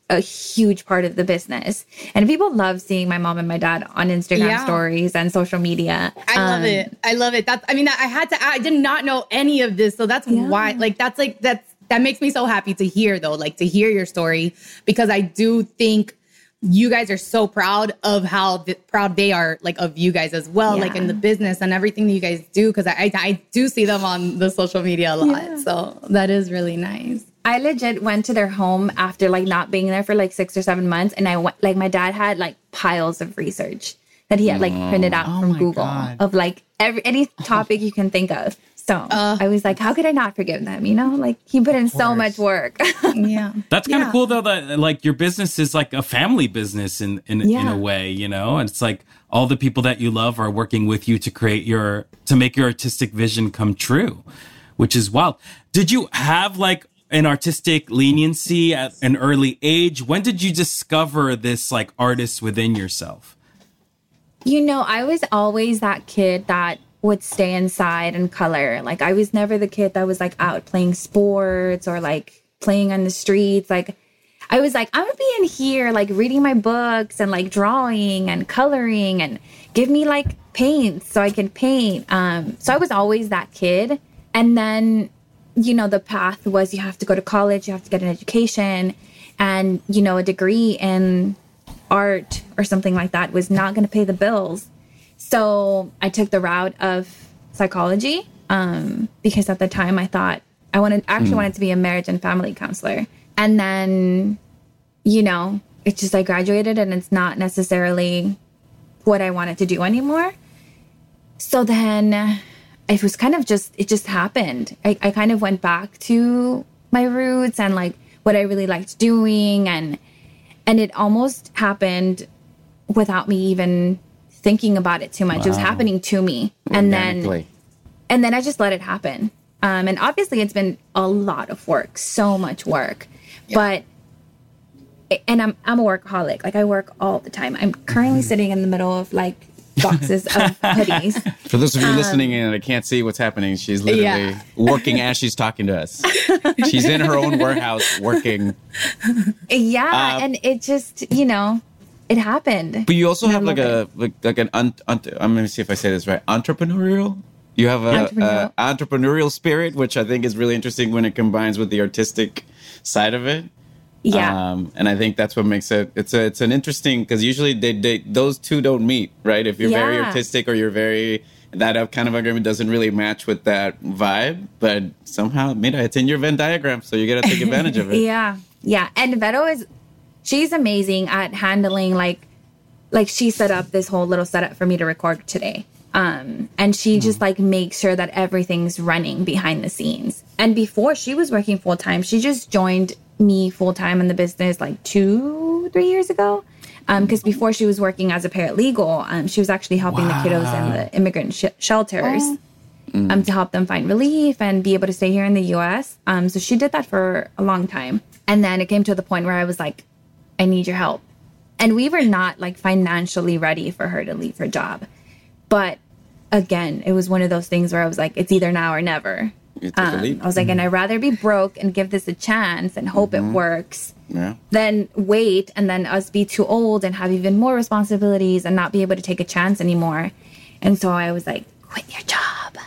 S6: a huge part of the business. And people love seeing my mom and my dad on Instagram
S3: Yeah.
S6: stories and social media.
S3: I love
S6: Um,
S3: it. I love it. That's I mean, I had to I did not know any of this. So that's
S6: Yeah.
S3: why like that's like that's that makes me so happy to hear though, like to hear your story because I do think you guys are so proud of how th- proud they are like of you guys as well, like in the business and everything that you guys do because I, I I do see them on the social media a lot.
S6: Yeah.
S3: So that is really nice.
S6: I legit went to their home after like not being there for like six or seven months, and I went like my dad had like piles of research that he had like printed out
S2: Oh
S6: from Google
S2: God.
S6: of like every any topic you can think of. So
S3: Uh.
S6: I was like, how could I not forgive them? You know, like he put in so much work.
S3: Yeah.
S4: That's kind of
S3: Yeah.
S4: cool though that like your business is like a family business in in, in a way, you know? And it's like all the people that you love are working with you to create your to make your artistic vision come true, which is wild. Did you have like an artistic leniency at an early age? When did you discover this like artist within yourself?
S6: You know, I was always that kid that would stay inside and color. Like I was never the kid that was like out playing sports or like playing on the streets. Like I was like, I'm gonna be in here like reading my books and like drawing and coloring and give me like paint so I can paint. Um so I was always that kid. And then, you know, the path was you have to go to college, you have to get an education and, you know, a degree in art or something like that was not to pay the bills. So I took the route of psychology um, because at the time I thought I wanted actually wanted to be a marriage and family counselor. And then, you know, it's just I graduated and it's not necessarily what I wanted to do anymore. So then it was kind of just it just happened. I, I kind of went back to my roots and like what I really liked doing and and it almost happened without me even thinking about it too much. It was happening to me. And then and then I just let it happen. Um, and obviously, it's been a lot of work, so much work. But and I'm I'm a workaholic. Like I work all the time. I'm currently sitting in the middle of like boxes of hoodies.
S1: For those of you listening in and I can't see what's happening, she's literally
S3: Yeah.
S1: working as she's talking to us. she's in her own warehouse working.
S6: Yeah,
S1: Um,
S6: and it just you know, it happened.
S1: But you also
S6: And
S1: have like a like, like an un, un, I'm gonna see if I say this right. Entrepreneurial. You have a,
S6: Entrepreneurial.
S1: a entrepreneurial spirit, which I think is really interesting when it combines with the artistic side of it.
S6: Yeah,
S1: Um, and I think that's what makes it. It's a it's an interesting because usually they, they those two don't meet, right? If you're very artistic or you're very that kind of agreement doesn't really match with that vibe, but somehow, mira, it's in your Venn diagram, so you got to take advantage of it.
S6: yeah, yeah. And Vero is she's amazing at handling like like she set up this whole little setup for me to record today. Um, and she just like makes sure that everything's running behind the scenes. And before she was working full time, she just joined me full time in the business like two, three years ago. Um, because before she was working as a paralegal, um, she was actually helping the kiddos in the immigrant sh- shelters um, to help them find relief and be able to stay here in the US. Um, so she did that for a long time. And then it came to the point where I was like, I need your help. And we were not like financially ready for her to leave her job. But again, it was one of those things where I was like, it's either now or never.
S1: You take a
S6: Um. I was like, and I'd rather be broke and give this a chance and hope it works
S1: Yeah.
S6: than wait and then us be too old and have even more responsibilities and not be able to take a chance anymore. And so I was like, quit your job.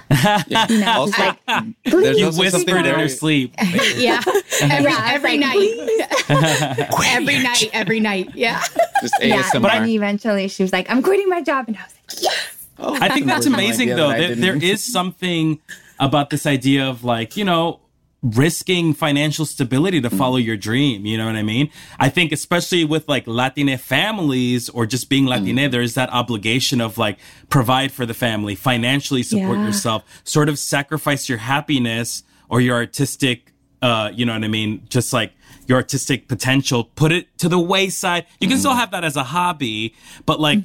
S1: Yeah.
S6: You know,
S1: Also,
S6: just like,
S1: there's
S4: You
S1: also
S4: whispered in your sleep.
S3: Yeah. Every,
S6: Yeah,
S3: every
S6: like,
S3: night. every night. Every night. Yeah.
S1: Just
S6: yeah.
S1: but
S6: And eventually she was like, I'm quitting my job. And I was like, yes.
S1: Oh,
S4: I think that's amazing though.
S1: that
S4: There, there is something about this idea of like, you know, risking financial stability to follow your dream. You know what I mean? I think especially with like Latine families or just being mm. Latine, there's that obligation of like provide for the family, financially support
S6: Yeah.
S4: yourself, sort of sacrifice your happiness or your artistic, uh, you know what I mean? Just like your artistic potential, put it to the wayside. You can still mm. have that as a hobby, but like,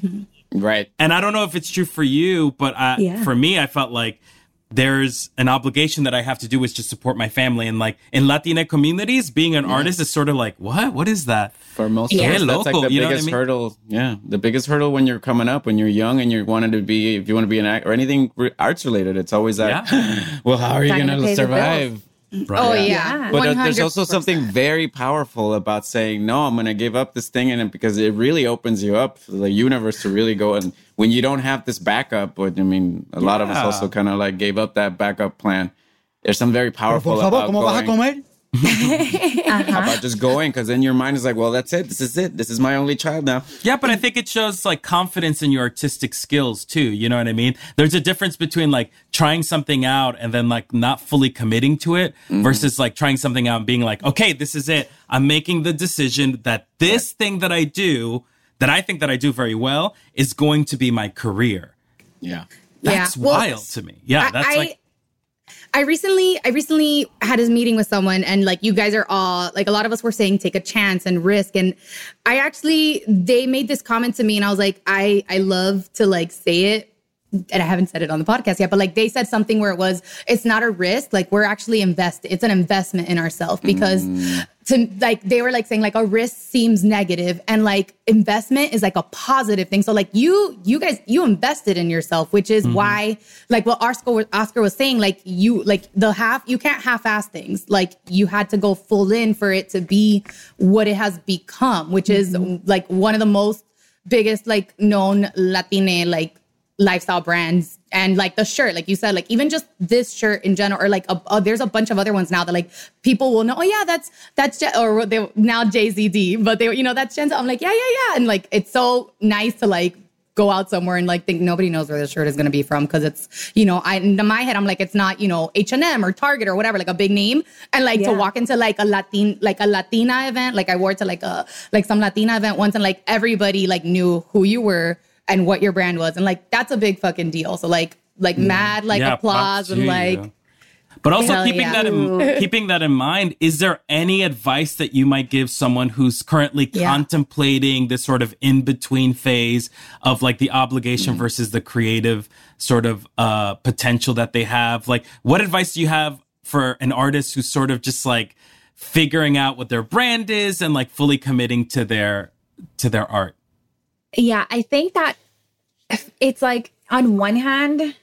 S1: Right.
S4: and I don't know if it's true for you, but I,
S6: Yeah.
S4: for me, I felt like there's an obligation that I have to do is to support my family. And like in Latina communities, being an artist is sort of like, what? What is that?
S1: For most
S4: Yeah.
S1: of us, that's
S4: Local,
S1: like the
S4: you know I
S1: biggest
S4: mean?
S1: hurdle. Yeah, the biggest hurdle when you're coming up, when you're young and you wanted to be, if you want to be an act or anything arts related, it's always that. well, how are you going
S6: gonna
S1: survive?
S6: pay the
S1: survive?
S3: Oh, yeah.
S6: Yeah.
S1: But uh, there's also something very powerful about saying no. I'm going to give up this thing, and because it really opens you up for the universe to really go. And when you don't have this backup, but I mean, a lot of us also kind of like gave up that backup plan. There's something very powerful
S2: Por favor,
S1: about,
S2: ¿cómo vas a
S1: going,
S2: comer? Uh-huh.
S1: about just going, because then your mind is like, well, that's it. This is it. This is my only child now.
S4: Yeah, but I think it shows like confidence in your artistic skills too. You know what I mean? There's a difference between like trying something out and then like not fully committing to it mm-hmm. versus like trying something out and being like, okay, this is it. I'm making the decision that this thing that I do, that I think that I do very well, is going to be my career.
S1: Yeah.
S4: That's
S3: Yeah. Well,
S4: wild to me. Yeah,
S3: I-
S4: that's
S3: I-
S4: like
S3: I recently I recently had a meeting with someone and like you guys are all like a lot of us were saying take a chance and risk. And I actually they made this comment to me and I was like I I love to like say it and I haven't said it on the podcast yet but like they said something where it was it's not a risk like we're actually invest it's an investment in ourselves because mm. To like they were like saying like a risk seems negative and like investment is like a positive thing. So like you you guys you invested in yourself which is mm-hmm. why like what oscar was, oscar was saying like you like the half you can't half-ass things. Like you had to go full in for it to be what it has become which is mm-hmm. like one of the most biggest like known latine like lifestyle brands and like the shirt like you said like even just this shirt in general or like a, uh, there's a bunch of other ones now that like people will know oh yeah that's that's Je- or they now jzd but they you know that's Jensen. i'm like yeah yeah yeah. And like it's so nice to like go out somewhere and like think nobody knows where the shirt is going to be from because it's you know I in my head I'm like it's not you know H&M or Target or whatever like a big name. And like to walk into like a Latin like a Latina event like I wore to like a like some Latina event once and like everybody like knew who you were and what your brand was and like that's a big fucking deal so like like mad like
S4: yeah,
S3: applause and like.
S4: But also keeping
S3: yeah.
S4: that in keeping that in mind, is there any advice that you might give someone who's currently
S3: Yeah.
S4: contemplating this sort of in between phase of like the
S3: Mm.
S4: obligation versus the creative sort of uh potential that they have? Like what advice do you have for an artist who's sort of just like figuring out what their brand is and like fully committing to their to their art?
S6: Yeah, I think that it's like on one hand,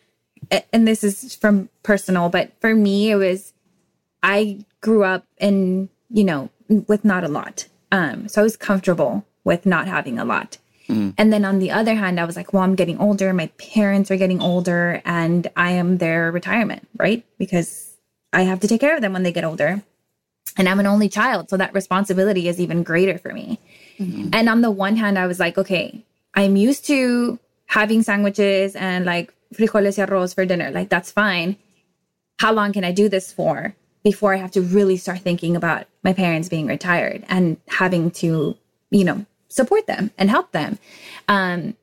S6: and this is from personal, but for me, it was I grew up in, you know, with not a lot. Um, so I was comfortable with not having a lot. And then on the other hand, I was like, well, I'm getting older. My parents are getting older, and I am their retirement, right? Because I have to take care of them when they get older. And I'm an only child. So that responsibility is even greater for me. And on the one hand, I was like, okay, I'm used to having sandwiches and like frijoles y arroz for dinner. Like, that's fine. How long can I do this for before I have to really start thinking about my parents being retired and having to, you know, support them and help them? Um,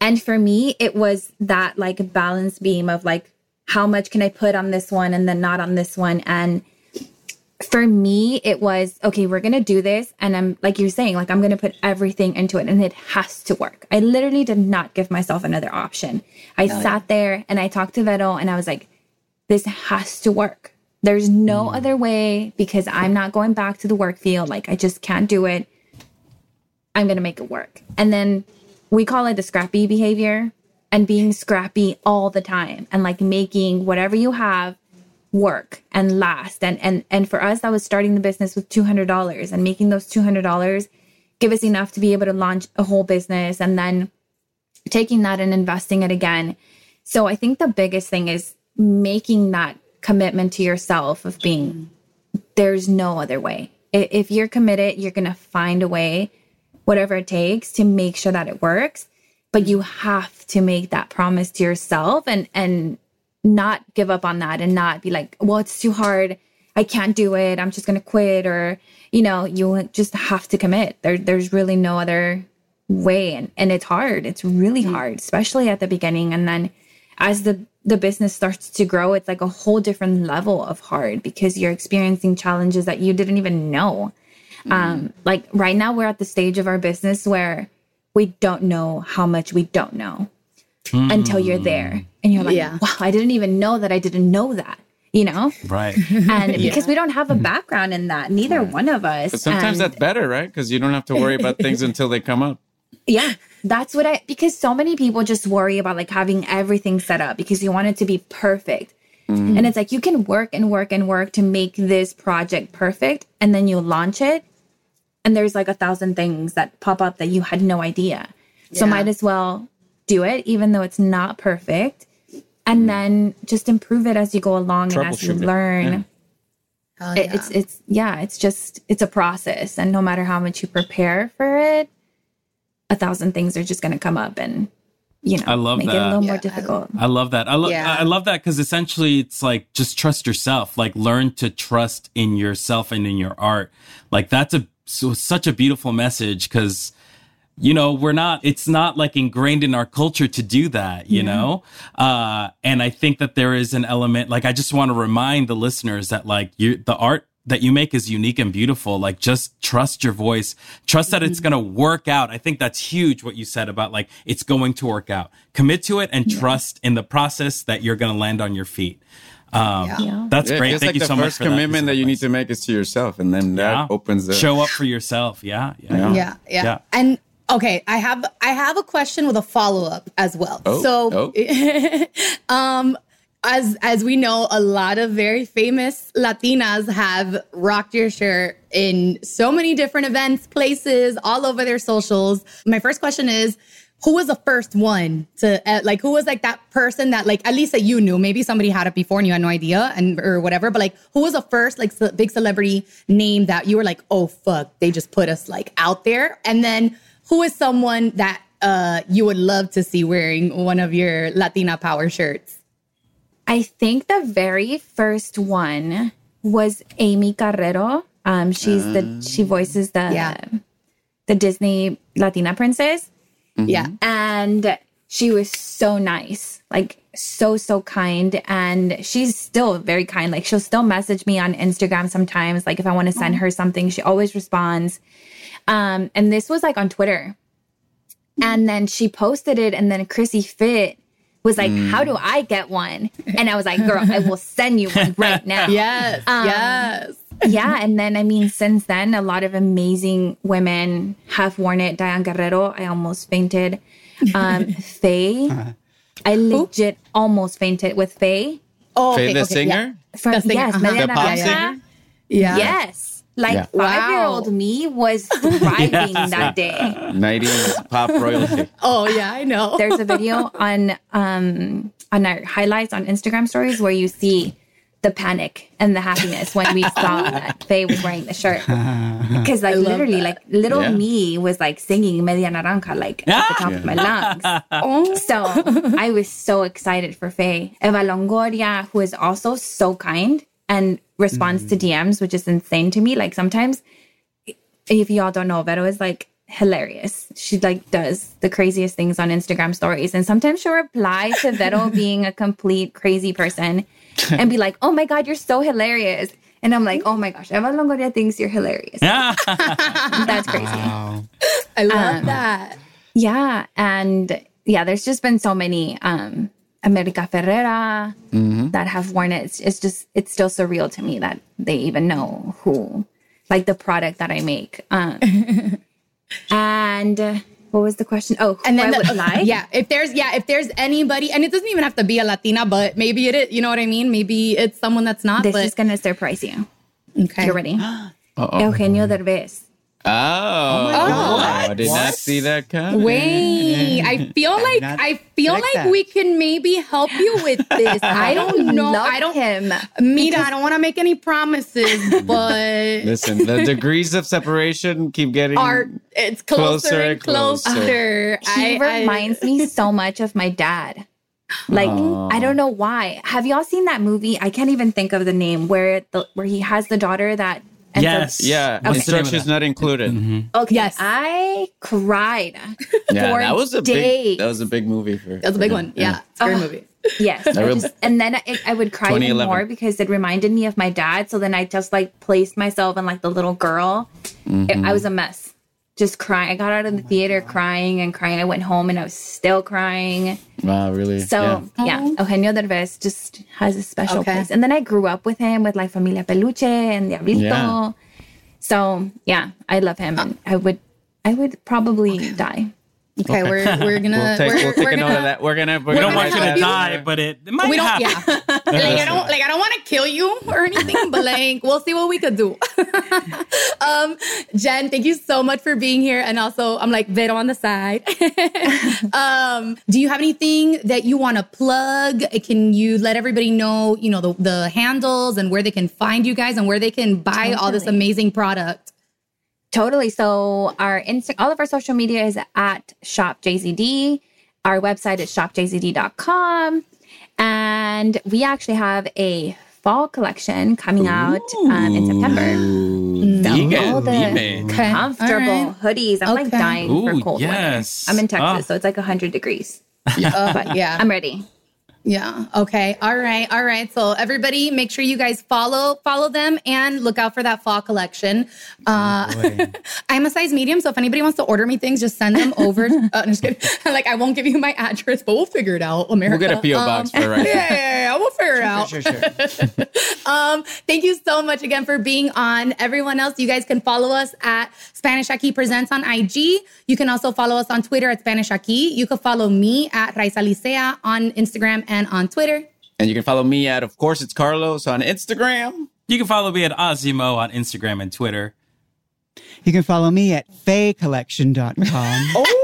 S6: and for me, it was that like balance beam of like, how much can I put on this one and then not on this one? And for me, it was okay, we're gonna do this. And I'm like you're saying, like I'm gonna put everything into it and it has to work. I literally did not give myself another option. I sat there and I talked to Vero and I was like, this has to work. There's no mm. other way because I'm not going back to the work field. Like I just can't do it. I'm gonna make it work. And then we call it the scrappy behavior and being scrappy all the time and like making whatever you have work and last and and and for us that was starting the business with $200 and making those $200 give us enough to be able to launch a whole business and then taking that and investing it again So I think the biggest thing is making that commitment to yourself of being there's no other way. If you're committed, you're going to find a way, whatever it takes to make sure that it works. But you have to make that promise to yourself and, and not give up on that and not be like, well, it's too hard. I can't do it. I'm just going to quit. Or, you know, you just have to commit. There, there's really no other way. And, and it's hard. It's really hard, especially at the beginning. And then as the, the business starts to grow, it's like a whole different level of hard because you're experiencing challenges that you didn't even know. Um, like right now, we're at the stage of our business where we don't know how much we don't know until you're there and you're like,
S7: Yeah.
S6: wow, I didn't even know that I didn't know that, you know?
S4: Right.
S6: And because we don't have a background in that, neither one of us.
S1: But sometimes
S6: And
S1: that's better, right? Because you don't have to worry about things until they come up.
S6: yeah, that's what I, because so many people just worry about like having everything set up because you want it to be perfect. Mm. And it's like you can work and work and work to make this project perfect. And then you launch it. And there's like a thousand things that pop up that you had no idea. So might as well do it, even though it's not perfect. And mm. then just improve it as you go along and as you
S1: Troubleshoot it.
S6: learn.
S1: Yeah.
S7: Hell
S6: It- It's it's yeah, it's just it's a process. And no matter how much you prepare for it, a thousand things are just gonna come up and you know
S4: I love
S6: make it a
S4: that.
S6: little more
S7: Yeah.
S6: difficult.
S4: I love that. I love
S7: Yeah.
S4: I love that because essentially it's like just trust yourself. Like learn to trust in yourself and in your art. Like that's a so such a beautiful message because you know we're not it's not like ingrained in our culture to do that you know? Uh and i think that there is an element like i just want to remind the listeners that like you the art that you make is unique and beautiful like just trust your voice trust that it's going to work out. I think that's huge what you said about like it's going to work out. Commit to it and trust in the process that you're going to land on your feet. Um
S6: Yeah.
S4: that's
S1: Yeah,
S4: great. thank
S1: like
S4: you so much The
S1: first
S4: for that
S1: commitment that you need to make is to yourself, and then that
S4: yeah.
S1: opens the
S4: show up for yourself. Yeah yeah,
S1: Yeah.
S3: Yeah, yeah.
S4: Yeah.
S3: And okay, I have I have a question with a follow up as well.
S1: Oh,
S3: so, um, as as we know, a lot of very famous Latinas have rocked your shirt in so many different events, places, all over their socials. My first question is. Who was the first one to uh, like? Who was like that person that like at least that you knew? Maybe somebody had it before and you had no idea, and or whatever. But like, who was the first like ce- big celebrity name that you were like, oh fuck, they just put us like out there? And then who is someone that uh, you would love to see wearing one of your Latina Power shirts?
S6: I think the very first one was Aimee Carrero. Um, she's the she voices the
S3: Yeah.
S6: the Disney Latina princess.
S3: Yeah.
S6: and she was so nice like so so kind and she's still very kind like she'll still message me on instagram sometimes like if i want to send her something she always responds um and this was like on twitter and then she posted it and then chrissy fit was like how do i get one and i was like girl i will send you one right now
S3: Yes.
S6: Um,
S3: yes.
S6: yeah, and then I mean, since then, a lot of amazing women have worn it. Diane Guerrero, I almost fainted. Um, Fey, I legit almost fainted with Fey.
S3: Oh,
S1: Fey
S3: okay,
S1: the
S3: okay,
S1: singer.
S6: From,
S3: The singer,
S6: yes,
S3: uh-huh.
S6: Media
S1: The pop
S6: Naranja.
S1: singer?
S3: Yeah.
S6: Yes, like
S1: Yeah.
S6: five year old
S3: Wow.
S6: me was thriving that day.
S1: 90s pop royalty.
S3: Oh yeah, I know.
S6: There's a video on um on our highlights on Instagram stories where you see the panic and the happiness when we saw that Fey was wearing the shirt. Because like literally,
S3: that.
S6: like little
S1: Yeah.
S6: me was like singing Media Naranja like at the top of my lungs.
S3: Oh.
S6: So I was so excited for Fey. Eva Longoria, who is also so kind and responds to DMs, which is insane to me. Like sometimes, if y'all don't know, Vero is like hilarious. She like does the craziest things on Instagram stories. And sometimes she'll reply to Vero being a complete crazy person and be like, oh my God, you're so hilarious. And I'm like, oh my gosh, Eva Longoria thinks you're hilarious. That's crazy.
S3: I love
S6: Um,
S3: that.
S6: Yeah. And yeah, there's just been so many um America Ferrera that have worn it. It's, it's just it's still surreal to me that they even know who like the product that I make. Um and uh, what was the question? Oh, who
S3: And then
S6: I
S3: the-
S6: would like?
S3: yeah, if there's yeah, if there's anybody, and it doesn't even have to be a Latina, but maybe it is. You know what I mean? Maybe it's someone that's not.
S6: This
S3: but
S6: is gonna surprise you.
S3: okay.
S6: You're ready.
S1: Uh-oh.
S6: Eugenio Derbez.
S1: Oh, oh,
S2: my God.
S1: I did not
S2: What?
S1: see that coming.
S3: Wait, I feel like I feel
S2: like
S3: like
S2: that.
S3: we can maybe help you with this. I don't know.
S6: Love
S3: I don't.
S6: him.
S3: Mira, I don't want to make any promises, but
S1: Listen, the degrees of separation keep getting
S3: are it's closer,
S1: Closer
S3: and
S1: and closer.
S3: closer.
S6: He
S3: I- I-
S6: reminds me so much of my dad. Like I don't know why. Have y'all seen that movie? I can't even think of the name where the where he has the daughter that ends up-
S4: Yes.
S1: Yeah,
S4: What's the name
S1: instructions not included. Mm-hmm.
S6: Okay.
S3: Yes.
S6: I cried.
S1: Yeah,
S6: For
S1: that was a
S6: days.
S1: big that was a big movie for.
S3: That's a big one. Yeah, it's a great
S6: Oh.
S3: movie.
S6: Yes. I just- and then I, I would cry even more because it reminded me of my dad. So then I just like placed myself in like the little girl. It- I mm-hmm. was a mess. Just crying. I got out of the oh theater crying and crying. I went home and I was still crying.
S1: Wow, really?
S6: So yeah, uh-huh. Eugenio Derbez just has a special
S3: Okay.
S6: place. And then I grew up with him with like Familia Peluche and Diablito.
S1: Yeah.
S6: So yeah, I love him. And I would, I would probably die.
S3: Okay, we're we're gonna
S1: We'll take,
S3: we're,
S1: we'll take
S3: we're
S1: a
S3: gonna,
S1: of that. We're gonna. We're
S4: We
S1: gonna
S4: don't want you
S3: gonna
S4: to die, but it, it might
S3: We don't.
S4: happen.
S3: Yeah, like I don't like I don't want to kill you or anything, but like we'll see what we could do. um, Jen, thank you so much for being here, and also I'm like Vero on the side. um, do you have anything that you want to plug? Can you let everybody know, you know, the the handles and where they can find you guys and where they can buy all this amazing product?
S6: Totally. So our Insta, all of our social media is at Shop JZD. Our website is shopjzd.com. And we actually have a fall collection coming out um, in September.
S1: vegan.
S6: All the
S1: vegan.
S3: Okay,
S6: comfortable
S3: all right.
S6: hoodies. I'm like
S3: Okay.
S6: dying for cold
S4: yes.
S6: weather. I'm in Texas,
S4: Ah.
S6: so it's like 100 degrees.
S3: Uh, yeah.
S6: I'm ready.
S3: Yeah. Okay. All right. All right. So everybody, make sure you guys follow follow them and look out for that fall collection. Uh, I'm a size medium, so if anybody wants to order me things, just send them over. uh, I'm just kidding. like I won't give you my address, but we'll figure it out. America.
S1: We'll get a PO box for right.
S3: Yeah, yeah, yeah. We'll figure it out.
S2: Sure, sure.
S3: Um, thank you so much again for being on. Everyone else, you guys can follow us at Spanish Aquí Presents on IG. You can also follow us on Twitter at Spanish Aquí. You can follow me at Raisa Licea on Instagram and on Twitter.
S1: And you can follow me at, of course, it's Carlos on Instagram.
S4: You can follow me at Ozimo on Instagram and Twitter.
S2: You can follow me at faycollection.com.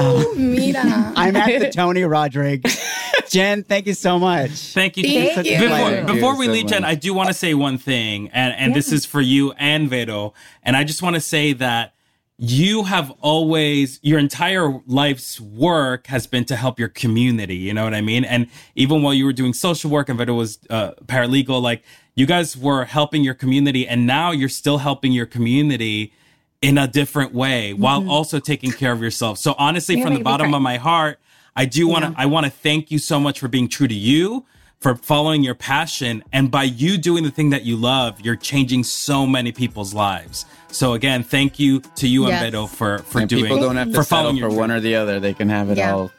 S3: Oh, um, mira.
S2: I'm at the Tony Rodriguez. Jen, thank you so much.
S4: Thank you.
S3: Thank you.
S4: Before,
S2: pleasure.
S1: Thank you
S4: before we
S1: so
S4: leave, Jen. I do want to say one thing, and, and this is for you and Vero. And I just want to say that you have always, your entire life's work has been to help your community. You know what I mean? And even while you were doing social work and it was uh, paralegal, like you guys were helping your community, and now you're still helping your community in a different way while also taking care of yourself. So honestly,
S6: You're
S4: from the bottom of my heart, I do want to I want to thank you so much for being true to you, for following your passion, and by you doing the thing that you love, you're changing so many people's lives. So again, thank you to you
S3: Yes.
S4: and Vero for for
S1: and
S4: doing
S1: people don't have to
S4: for
S1: settle
S4: following
S1: for
S4: your
S1: one or the other. They can have it
S3: Yeah.
S1: all.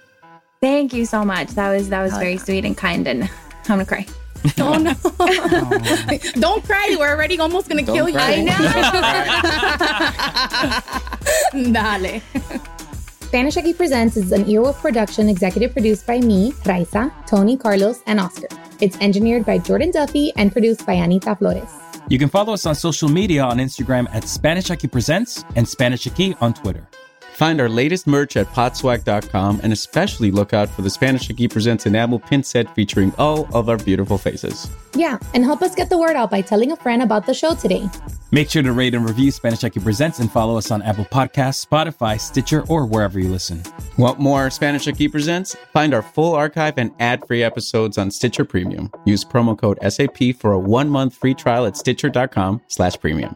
S6: Thank you so much. That was that was very sweet and kind, and I'm gonna cry.
S3: Oh no! Don't cry. We're already almost gonna kill you.
S1: cry.
S3: Dale. Spanish Aquí Presents is an Earwolf production executive produced by me, Raisa, Tony, Carlos, and Oscar. It's engineered by Jordan Duffy and produced by Anita Flores.
S4: You can follow us on social media on Instagram at Spanish Aquí Presents and Spanish Aquí on Twitter.
S1: Find our latest merch at podswag.com and especially look out for the Spanish Aquí Presents enamel pin set featuring all of our beautiful faces.
S3: Yeah, and help us get the word out by telling a friend about the show today.
S4: Make sure to rate and review Spanish Aquí Presents and follow us on Apple Podcasts, Spotify, Stitcher, or wherever you listen.
S1: Want more Spanish Aquí Presents? Find our full archive and ad-free episodes on Stitcher Premium. Use promo code SAP for a one-month free trial at stitcher.com slash premium.